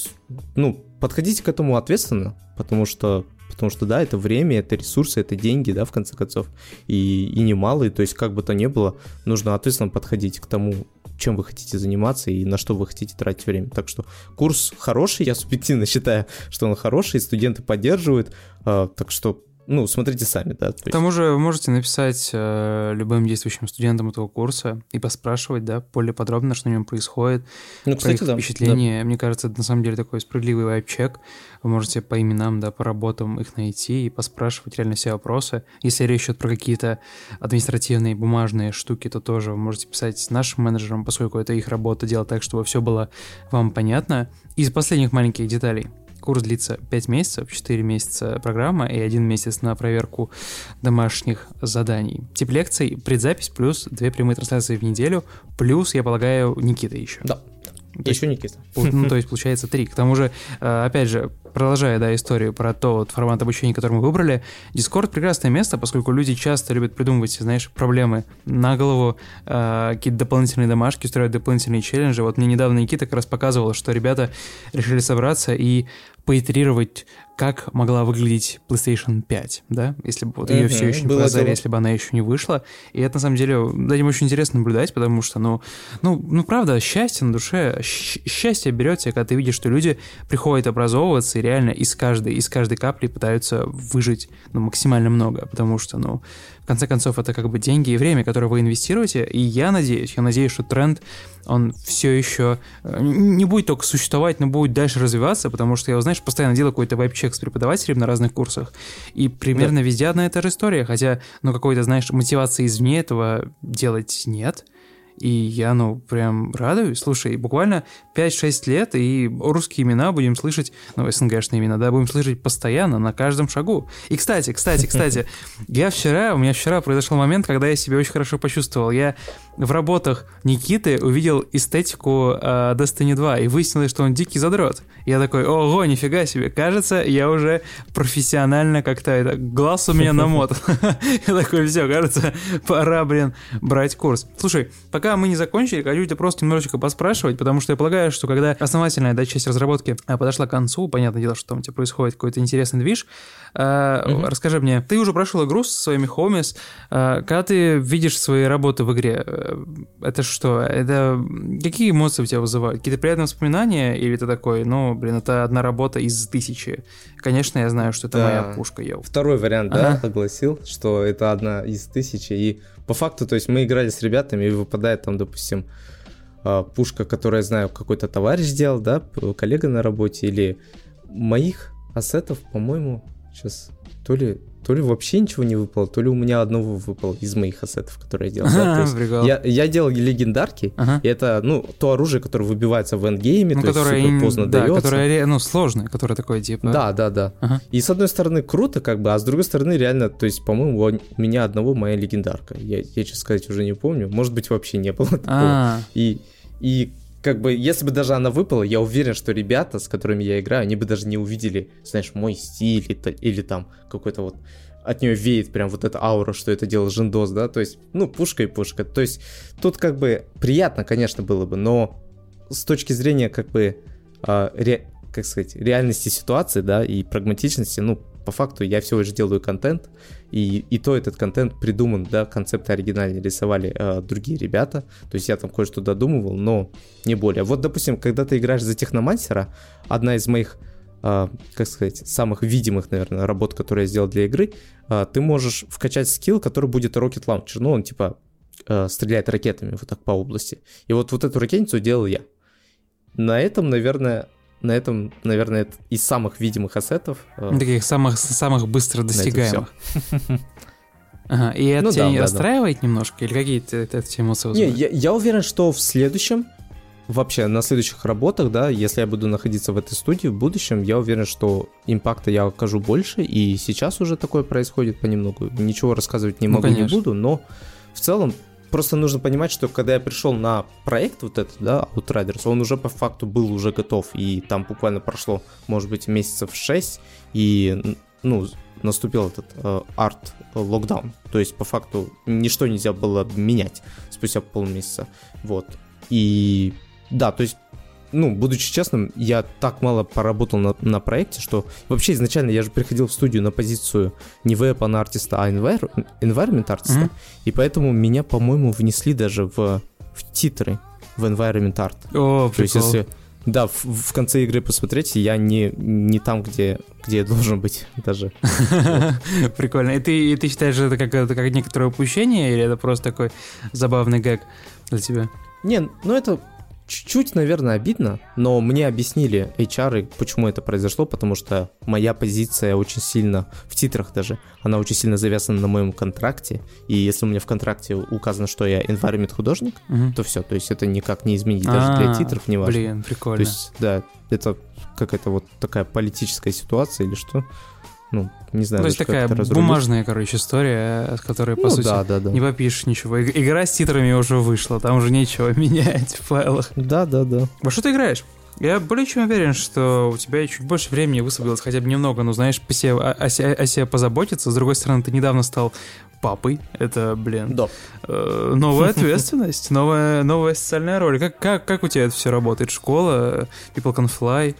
S3: ну, подходите к этому ответственно, потому что, потому что, да, это время, это ресурсы, это деньги, да, в конце концов, и, и немалые, то есть, как бы то ни было, нужно ответственно подходить к тому, чем вы хотите заниматься и на что вы хотите тратить время. Так что курс хороший, я субъективно считаю, что он хороший, студенты поддерживают, э, так что ну, смотрите сами, да.
S1: К тому же вы можете написать э, любым действующим студентам этого курса и поспрашивать, да, более подробно, что на нем происходит, ну, про кстати, их да, впечатления. Да. Мне кажется, это на самом деле такой справедливый вайп-чек. Вы можете по именам, да, по работам их найти и поспрашивать реально все вопросы. Если речь идет про какие-то административные бумажные штуки, то тоже вы можете писать нашим менеджером, поскольку это их работа делать так, чтобы все было вам понятно. Из последних маленьких деталей. Курс длится 5 месяцев, 4 месяца программа и 1 месяц на проверку домашних заданий. Тип лекций, предзапись плюс 2 прямые трансляции в неделю, плюс, я полагаю, Никита еще.
S3: Да. То Еще Никита.
S1: Ну, то есть, получается, три. К тому же, э, опять же, продолжая, да, историю про то вот формат обучения, который мы выбрали, Discord прекрасное место, поскольку люди часто любят придумывать, знаешь, проблемы на голову, э, какие-то дополнительные домашки, устраивать дополнительные челленджи. Вот мне недавно Никита как раз показывал, что ребята решили собраться и поитерировать, как могла выглядеть PlayStation 5, да, если бы вот ее все еще не показали, если бы она еще не вышла. И это, на самом деле, за этим очень интересно наблюдать, потому что, ну, ну, ну правда, счастье на душе, счастье берется, когда ты видишь, что люди приходят образовываться и реально из каждой, из каждой капли пытаются выжить, ну, максимально много, потому что, ну, конце концов, это как бы деньги и время, которые вы инвестируете, и я надеюсь, я надеюсь, что тренд, он все еще э, не будет только существовать, но будет дальше развиваться, потому что я, знаешь, постоянно делаю какой-то вайп-чек с преподавателем на разных курсах, и примерно да. везде одна и та же история, хотя, ну, какой-то, знаешь, мотивации извне этого делать нет — и я, ну, прям радуюсь. Слушай, буквально 5-6 лет, и русские имена будем слышать, ну, СНГшные имена, да, будем слышать постоянно, на каждом шагу. И, кстати, кстати, кстати, я вчера, у меня вчера произошел момент, когда я себя очень хорошо почувствовал. Я в работах Никиты увидел эстетику э, Destiny 2 и выяснилось, что он дикий задрот. Я такой, ого, нифига себе, кажется, я уже профессионально как-то, это, глаз у меня намотан. Я такой, все, кажется, пора, блин, брать курс. Слушай, пока мы не закончили, хочу тебя просто немножечко поспрашивать, потому что я полагаю, что когда основательная да, часть разработки а, подошла к концу, понятное дело, что там у тебя происходит какой-то интересный движ, Uh, угу. Расскажи мне, ты уже прошел игру со своими хомис. Uh, когда ты видишь свои работы в игре, uh, это что? Это какие эмоции у тебя вызывают? Какие-то приятные воспоминания? Или ты такой, ну, блин, это одна работа из тысячи? Конечно, я знаю, что это да. моя пушка, йоу.
S3: Второй вариант, ага. да, огласил, что это одна из тысячи. И по факту, то есть мы играли с ребятами, и выпадает там, допустим, пушка, которую я знаю, какой-то товарищ сделал, да, коллега на работе, или моих ассетов, по-моему, Сейчас то ли, то ли вообще ничего не выпало, то ли у меня одного выпало из моих ассетов, которые я делал. Да? есть я, я делал легендарки, ага. и это, ну, то оружие, которое выбивается в эндгейме, ну, то которое есть супер поздно да, дается.
S1: которое, ну, сложное, которое такое, типа...
S3: Да, да, да. Ага. И с одной стороны круто, как бы, а с другой стороны реально, то есть, по-моему, у меня одного моя легендарка. Я, я, честно сказать, уже не помню. Может быть, вообще не было такого. А-а-а. И, и как бы, если бы даже она выпала, я уверен, что ребята, с которыми я играю, они бы даже не увидели, знаешь, мой стиль или, или там какой-то вот от нее веет прям вот эта аура, что это делал Жендос, да, то есть, ну, пушка и пушка. То есть, тут как бы приятно, конечно, было бы, но с точки зрения как бы э, ре, как сказать, реальности ситуации, да, и прагматичности, ну, по факту я всего лишь делаю контент, и, и то этот контент придуман, да, концепты оригинальные рисовали э, другие ребята, то есть я там кое-что додумывал, но не более. Вот, допустим, когда ты играешь за техномансера, одна из моих Uh, как сказать, самых видимых, наверное, работ, которые я сделал для игры, uh, ты можешь вкачать скилл, который будет Rocket Launcher. Ну, он типа uh, стреляет ракетами вот так по области. И вот, вот эту ракетницу делал я. На этом, наверное, на этом, наверное, это из самых видимых ассетов.
S1: Таких самых, самых быстро достигаемых. Ага, и это ну, тебя да, не да, расстраивает да. немножко? Или какие-то это, это эмоции
S3: вызывают? Не, я, я уверен, что в следующем вообще на следующих работах, да, если я буду находиться в этой студии в будущем, я уверен, что импакта я окажу больше, и сейчас уже такое происходит понемногу. Ничего рассказывать не ну, могу, не буду, но в целом просто нужно понимать, что когда я пришел на проект вот этот, да, Outriders, он уже по факту был уже готов, и там буквально прошло, может быть, месяцев 6, и, ну, наступил этот э, арт локдаун, то есть по факту ничто нельзя было менять спустя полмесяца, вот, и да, то есть, ну, будучи честным, я так мало поработал на, на проекте, что вообще изначально я же приходил в студию на позицию не веб-артиста, а envir- environment артиста, mm-hmm. и поэтому меня, по-моему, внесли даже в, в титры в environment art.
S1: О, То есть, если
S3: да, в, в конце игры посмотрите, я не, не там, где, где я должен быть даже.
S1: Прикольно. И ты, и ты считаешь, это как, это как некоторое упущение, или это просто такой забавный гэг для тебя?
S3: Не, ну это Чуть-чуть, наверное, обидно, но мне объяснили HR, почему это произошло, потому что моя позиция очень сильно, в титрах даже, она очень сильно завязана на моем контракте, и если у меня в контракте указано, что я environment художник, угу. то все, то есть это никак не изменить даже для а, титров, не важно.
S1: Блин, прикольно.
S3: То есть, да, это какая-то вот такая политическая ситуация или что, ну, не знаю.
S1: То есть такая бумажная, короче, история, с которой, по ну, сути, да, да, да. не попишешь ничего. Игра с титрами уже вышла, там уже нечего менять в файлах.
S3: Да, да, да.
S1: Во что ты играешь? Я более чем уверен, что у тебя чуть больше времени высвободилось, хотя бы немного, ну, знаешь, по себе, о, о, о себе позаботиться. С другой стороны, ты недавно стал папой. Это, блин,
S3: да.
S1: э, новая ответственность, новая, новая социальная роль. Как, как, как у тебя это все работает? Школа, People Can Fly,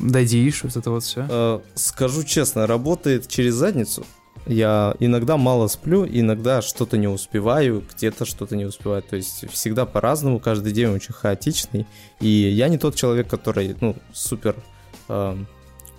S1: дадишь, вот это вот все?
S3: Э, скажу честно, работает через задницу. Я иногда мало сплю, иногда что-то не успеваю, где-то что-то не успеваю. То есть всегда по-разному, каждый день очень хаотичный. И я не тот человек, который, ну, супер, э,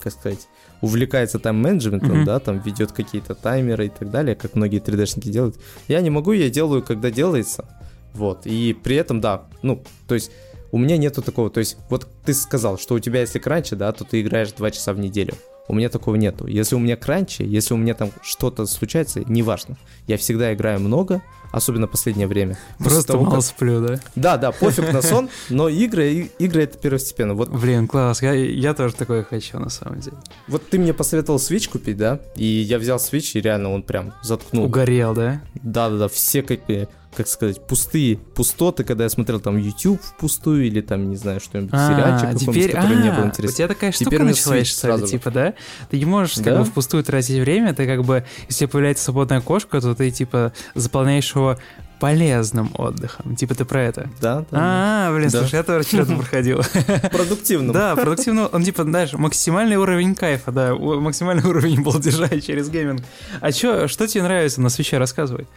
S3: как сказать, увлекается тайм-менеджментом, mm-hmm. да, там ведет какие-то таймеры и так далее, как многие 3D-шники делают. Я не могу, я делаю, когда делается. Вот. И при этом, да, ну, то есть у меня нету такого, то есть вот ты сказал, что у тебя если кранчи, да, то ты играешь 2 часа в неделю. У меня такого нету. Если у меня кранчи, если у меня там что-то случается, неважно. Я всегда играю много, особенно последнее время.
S1: Просто того, мало как... сплю, да?
S3: Да, да, пофиг на сон, но игры, игры это первостепенно. Вот...
S1: Блин, класс, я, я тоже такое хочу на самом деле.
S3: Вот ты мне посоветовал Switch купить, да? И я взял Switch, и реально он прям заткнул.
S1: Угорел, да?
S3: Да, да, да, все как как сказать, пустые пустоты, когда я смотрел там YouTube впустую или там, не знаю, что-нибудь, а, сериальчик
S1: теперь, который а, не был интересен. У тебя такая штука теперь началась, сразу типа, да? Ты не можешь да? как бы впустую тратить время, ты как бы, если появляется свободная окошко, то ты типа заполняешь его полезным отдыхом. Типа ты про это?
S3: Да, да.
S1: А, блин, да. слушай, я тоже через проходил.
S3: Продуктивным.
S1: Да, продуктивно. Он типа, знаешь, максимальный уровень кайфа, да, максимальный уровень балдежа через гейминг. А чё, что тебе нравится на свече? Рассказывай.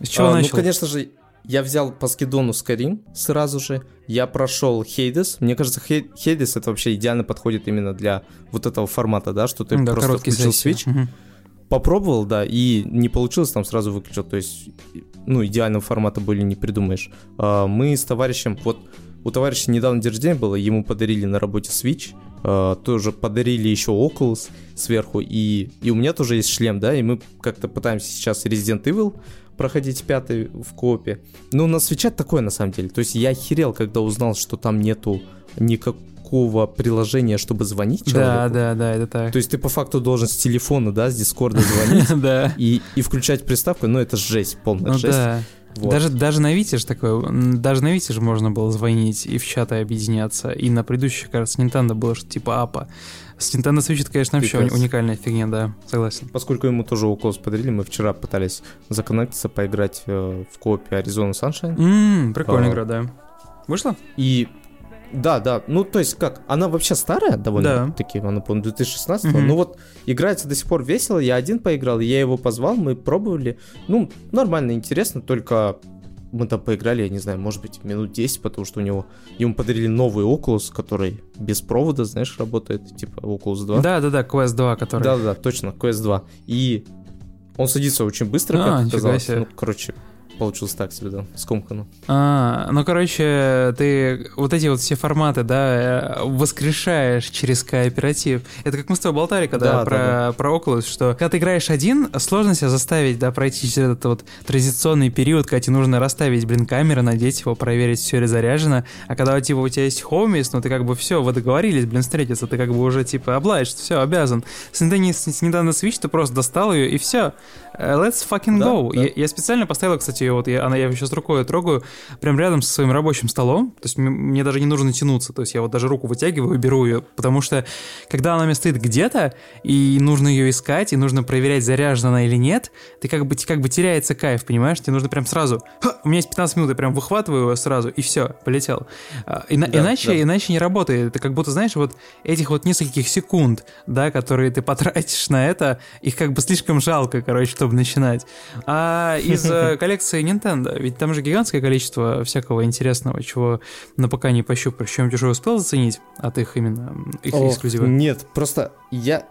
S3: С чего а, ну, начал? Ну, конечно же, я взял по скидону Skyrim сразу же. Я прошел Hades. Мне кажется, Hades это вообще идеально подходит именно для вот этого формата, да, что ты да, просто включил. Switch. Угу. Попробовал, да, и не получилось, там сразу выключил. То есть, ну, идеального формата были не придумаешь. А, мы с товарищем, вот у товарища недавно день рождения было, ему подарили на работе Switch, э, тоже подарили еще Oculus сверху, и, и у меня тоже есть шлем, да, и мы как-то пытаемся сейчас Resident Evil проходить пятый в копе. Ну, на свече такое на самом деле. То есть я охерел, когда узнал, что там нету никакого приложения, чтобы звонить человеку.
S1: Да, да, да, это так.
S3: То есть ты по факту должен с телефона, да, с Дискорда звонить
S1: да.
S3: и, включать приставку, ну это жесть, полная ну, жесть.
S1: Вот. Даже, даже на Вите же такое, даже на Вите же можно было звонить и в чаты объединяться. И на предыдущих, кажется, Nintendo было что типа апа. С Nintendo Switch это, конечно, вообще Прекрасно. уникальная фигня, да, согласен.
S3: Поскольку ему тоже Oculus подарили, мы вчера пытались законнектиться, поиграть э, в коопе Arizona Sunshine.
S1: Ммм, прикольная а, игра, да. Вышла?
S3: И Да, да. Ну, то есть как, она вообще старая довольно
S1: Да.
S3: она, по-моему, 2016
S1: Мгм.
S3: Ну вот, играется до сих пор весело, я один поиграл, я его позвал, мы пробовали. Ну, нормально, интересно, только мы там поиграли, я не знаю, может быть, минут 10, потому что у него, ему подарили новый Oculus, который без провода, знаешь, работает, типа Oculus 2.
S1: Да-да-да, Quest 2, который...
S3: Да-да, точно, Quest 2. И он садится очень быстро,
S1: А,
S3: как оказалось. Ну, короче, получилось так себе, да, скомкано.
S1: А, ну, короче, ты вот эти вот все форматы, да, э, воскрешаешь через кооператив. Это как мы с тобой болтали, когда
S3: Да,
S1: про,
S3: да,
S1: про Oculus, что когда ты играешь один, сложно себя заставить, да, пройти через этот вот транзиционный период, когда тебе нужно расставить, блин, камеры, надеть его, проверить, все ли заряжено. А когда, типа, у тебя есть хоумис, ну, ты как бы все, вы договорились, блин, встретиться, ты как бы уже, типа, облаешь, все, обязан. С Nintendo, с Nintendo Switch ты просто достал ее, и все. Let's fucking
S3: Да,
S1: go.
S3: да.
S1: Я, я специально поставил, кстати, вот я, она, я сейчас рукой трогаю, прям рядом со своим рабочим столом. То есть мне даже не нужно тянуться. То есть я вот даже руку вытягиваю и беру ее. Потому что когда она у меня стоит где-то, и нужно ее искать, и нужно проверять, заряжена она или нет, ты как бы, как бы теряется кайф, понимаешь? Тебе нужно прям сразу... «Ха, у меня есть 15 минут, я прям выхватываю его сразу, и все, полетел. А, ина-
S3: Да,
S1: иначе,
S3: да.
S1: иначе не работает. Это как будто, знаешь, вот этих вот нескольких секунд, да, которые ты потратишь на это, их как бы слишком жалко, короче, чтобы начинать. А из э, коллекции Nintendo, ведь там же гигантское количество всякого интересного, чего на пока не пощупаешь. Чем уже успел заценить от их именно их
S3: Ох,
S1: эксклюзива?
S3: Нет, просто я,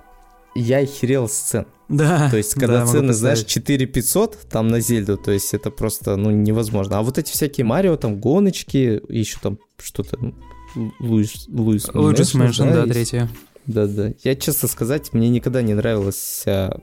S3: я охерел с цен.
S1: Да.
S3: То есть,
S1: да,
S3: когда
S1: могу
S3: цены, знаешь,
S1: представить.
S3: 4 500 там на Зельду, то есть это просто, ну, невозможно. А вот эти всякие Марио, там, гоночки, еще там что-то, м, Луис, Луис
S1: Luigi's Mansion, да,
S3: есть.
S1: третья.
S3: Да-да. Я, честно сказать, мне никогда не нравилось, а,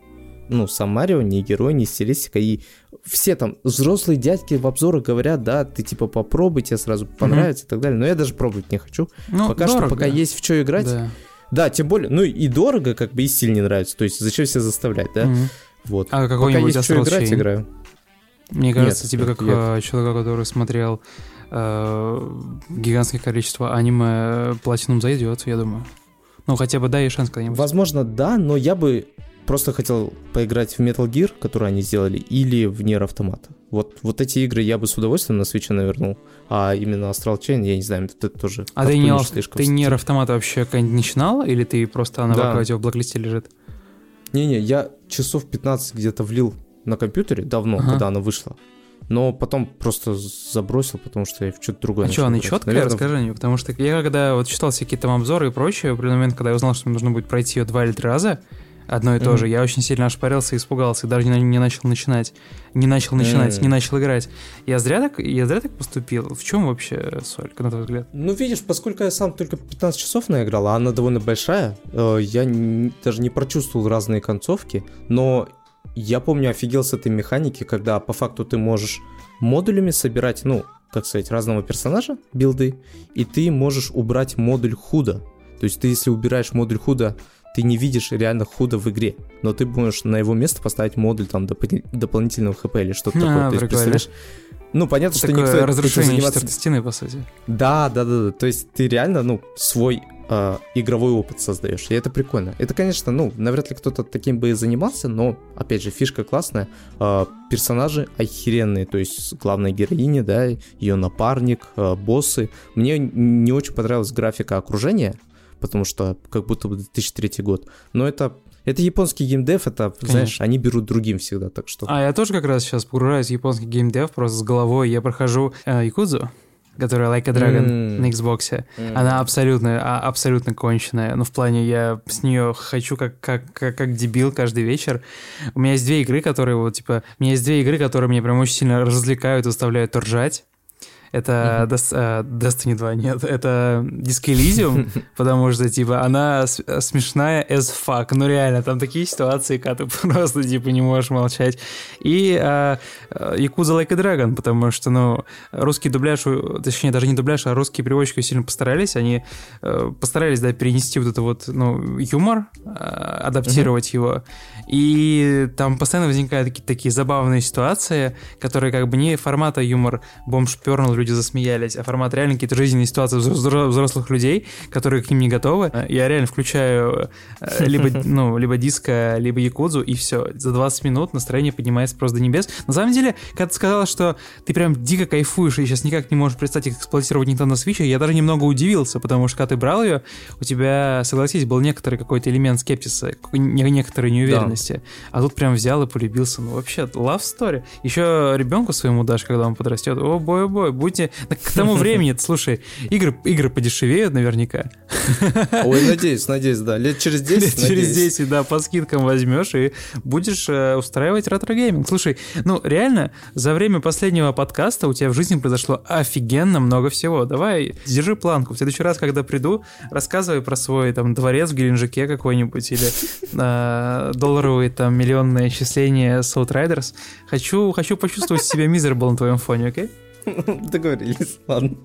S3: ну, сам Марио, ни герой, ни стилистика. И все там взрослые дядьки в обзорах говорят, да, ты типа попробуй, тебе сразу понравится и так далее. Но я даже пробовать не хочу.
S1: Ну,
S3: пока что,
S1: дорого.
S3: пока есть в что играть. Да.
S1: Да.
S3: тем более, ну и дорого, как бы и стиль не нравится. То есть зачем себя заставлять, да?
S1: Мгм.
S3: Вот.
S1: А
S3: Пока
S1: какой-нибудь
S3: есть что играть,
S1: Chain?
S3: играю.
S1: Мне кажется,
S3: Нет,
S1: тебе как
S3: нет.
S1: э, человека, который смотрел э, гигантское количество аниме, Platinum зайдет, я думаю. Ну, хотя бы дай шанс когда-нибудь.
S3: Возможно, да, но я бы просто хотел поиграть в Metal Gear, который они сделали, или в Nier Automata. Вот, вот эти игры я бы с удовольствием на Switch навернул, а именно Astral Chain, я не знаю, это тоже
S1: А ты не,
S3: слишком.
S1: ты не автомата вообще когда-нибудь начинал, или ты просто она
S3: Да.
S1: в блоклисте лежит?
S3: Не-не, я часов 15 где-то влил на компьютере давно,
S1: Ага.
S3: когда она вышла. Но потом просто забросил, потому что я в что-то другое
S1: А что, она четкая?
S3: Наверное,
S1: Расскажи мне, потому что я когда вот читал всякие там обзоры и прочее, в определенный момент, когда я узнал, что мне нужно будет пройти ее два или три раза, одно и то
S3: Мгм.
S1: же, я очень сильно ошпарился и испугался, и даже не, не начал начинать, не начал начинать,
S3: Мгм.
S1: не начал играть. Я зря так, я зря так поступил? В чем вообще соль, на твой взгляд?
S3: Ну, видишь, поскольку я сам только 15 часов наиграл, а она довольно большая, э, я даже не прочувствовал разные концовки, но я помню, офигел с этой механики, когда по факту ты можешь модулями собирать, ну, как сказать, разного персонажа, билды, и ты можешь убрать модуль худа. То есть ты, если убираешь модуль худа, ты не видишь реально худа в игре, но ты можешь на его место поставить модуль там допол- дополнительного хп или что-то
S1: А,
S3: такое. То есть, представляешь, ну, понятно, что
S1: Такое
S3: никто этим
S1: разрушение
S3: заниматься
S1: стены, по сути.
S3: да, да, да, да. То есть ты реально, ну, свой э, игровой опыт создаешь. И это прикольно. Это, конечно, ну, навряд ли кто-то таким бы и занимался, но, опять же, фишка классная. Э, персонажи охеренные. То есть главная героиня, да, ее напарник, э, боссы. Мне не очень понравилась графика окружения, потому что как будто бы 2003 год. Но это это японский геймдев, это, знаешь, они берут другим всегда, так что...
S1: А я тоже как раз сейчас погружаюсь в японский геймдев просто с головой. Я прохожу э, Якудзу, которая Like a Dragon
S3: М.
S1: на Xbox.
S3: М.
S1: Она абсолютно, а, абсолютно конченая. Ну, в плане, я с нее хочу как, как, как, как дебил каждый вечер. У меня есть две игры, которые вот, типа... У меня есть две игры, которые меня прям очень сильно развлекают и заставляют ржать. Это э, Destiny 2, нет, это Disco Elysium, потому что, типа, она с- смешная as fuck. Ну, реально, там такие ситуации, когда ты просто, типа, не можешь молчать. И э, э, Yakuza Like a Dragon, потому что, ну, русский дубляж, точнее, даже не дубляж, а русские переводчики сильно постарались. Они э, постарались, да, перенести вот это вот, ну, юмор, э, адаптировать его. И там постоянно возникают какие-то такие забавные ситуации, которые как бы не формата юмор бомж пернул люди засмеялись, а формат реально какие-то жизненные ситуации взрослых людей, которые к ним не готовы. Я реально включаю э, либо, ну, либо диско, либо якудзу, и все. За 20 минут настроение поднимается просто до небес. На самом деле, когда ты сказала, что ты прям дико кайфуешь и сейчас никак не можешь представить эксплуатировать Nintendo Switch, я даже немного удивился, потому что когда ты брал ее, у тебя, согласись, был некоторый какой-то элемент скептиса, некоторой неуверенности. Да. А тут прям взял и полюбился. Ну, вообще, love story. Еще ребенку своему дашь, когда он подрастет. О, бой, бой, будьте... К тому времени, слушай, игры, игры подешевеют наверняка.
S3: Ой, надеюсь, надеюсь, да. Лет через 10, Лет
S1: через 10, да, по скидкам возьмешь и будешь э, устраивать ретро-гейминг. Слушай, ну, реально, за время последнего подкаста у тебя в жизни произошло офигенно много всего. Давай, держи планку. В следующий раз, когда приду, рассказывай про свой там дворец в Геленджике какой-нибудь или э, долларовые там миллионные отчисления с Outriders. Хочу, хочу почувствовать себя miserable на твоем фоне, окей?
S3: Договорились, ладно.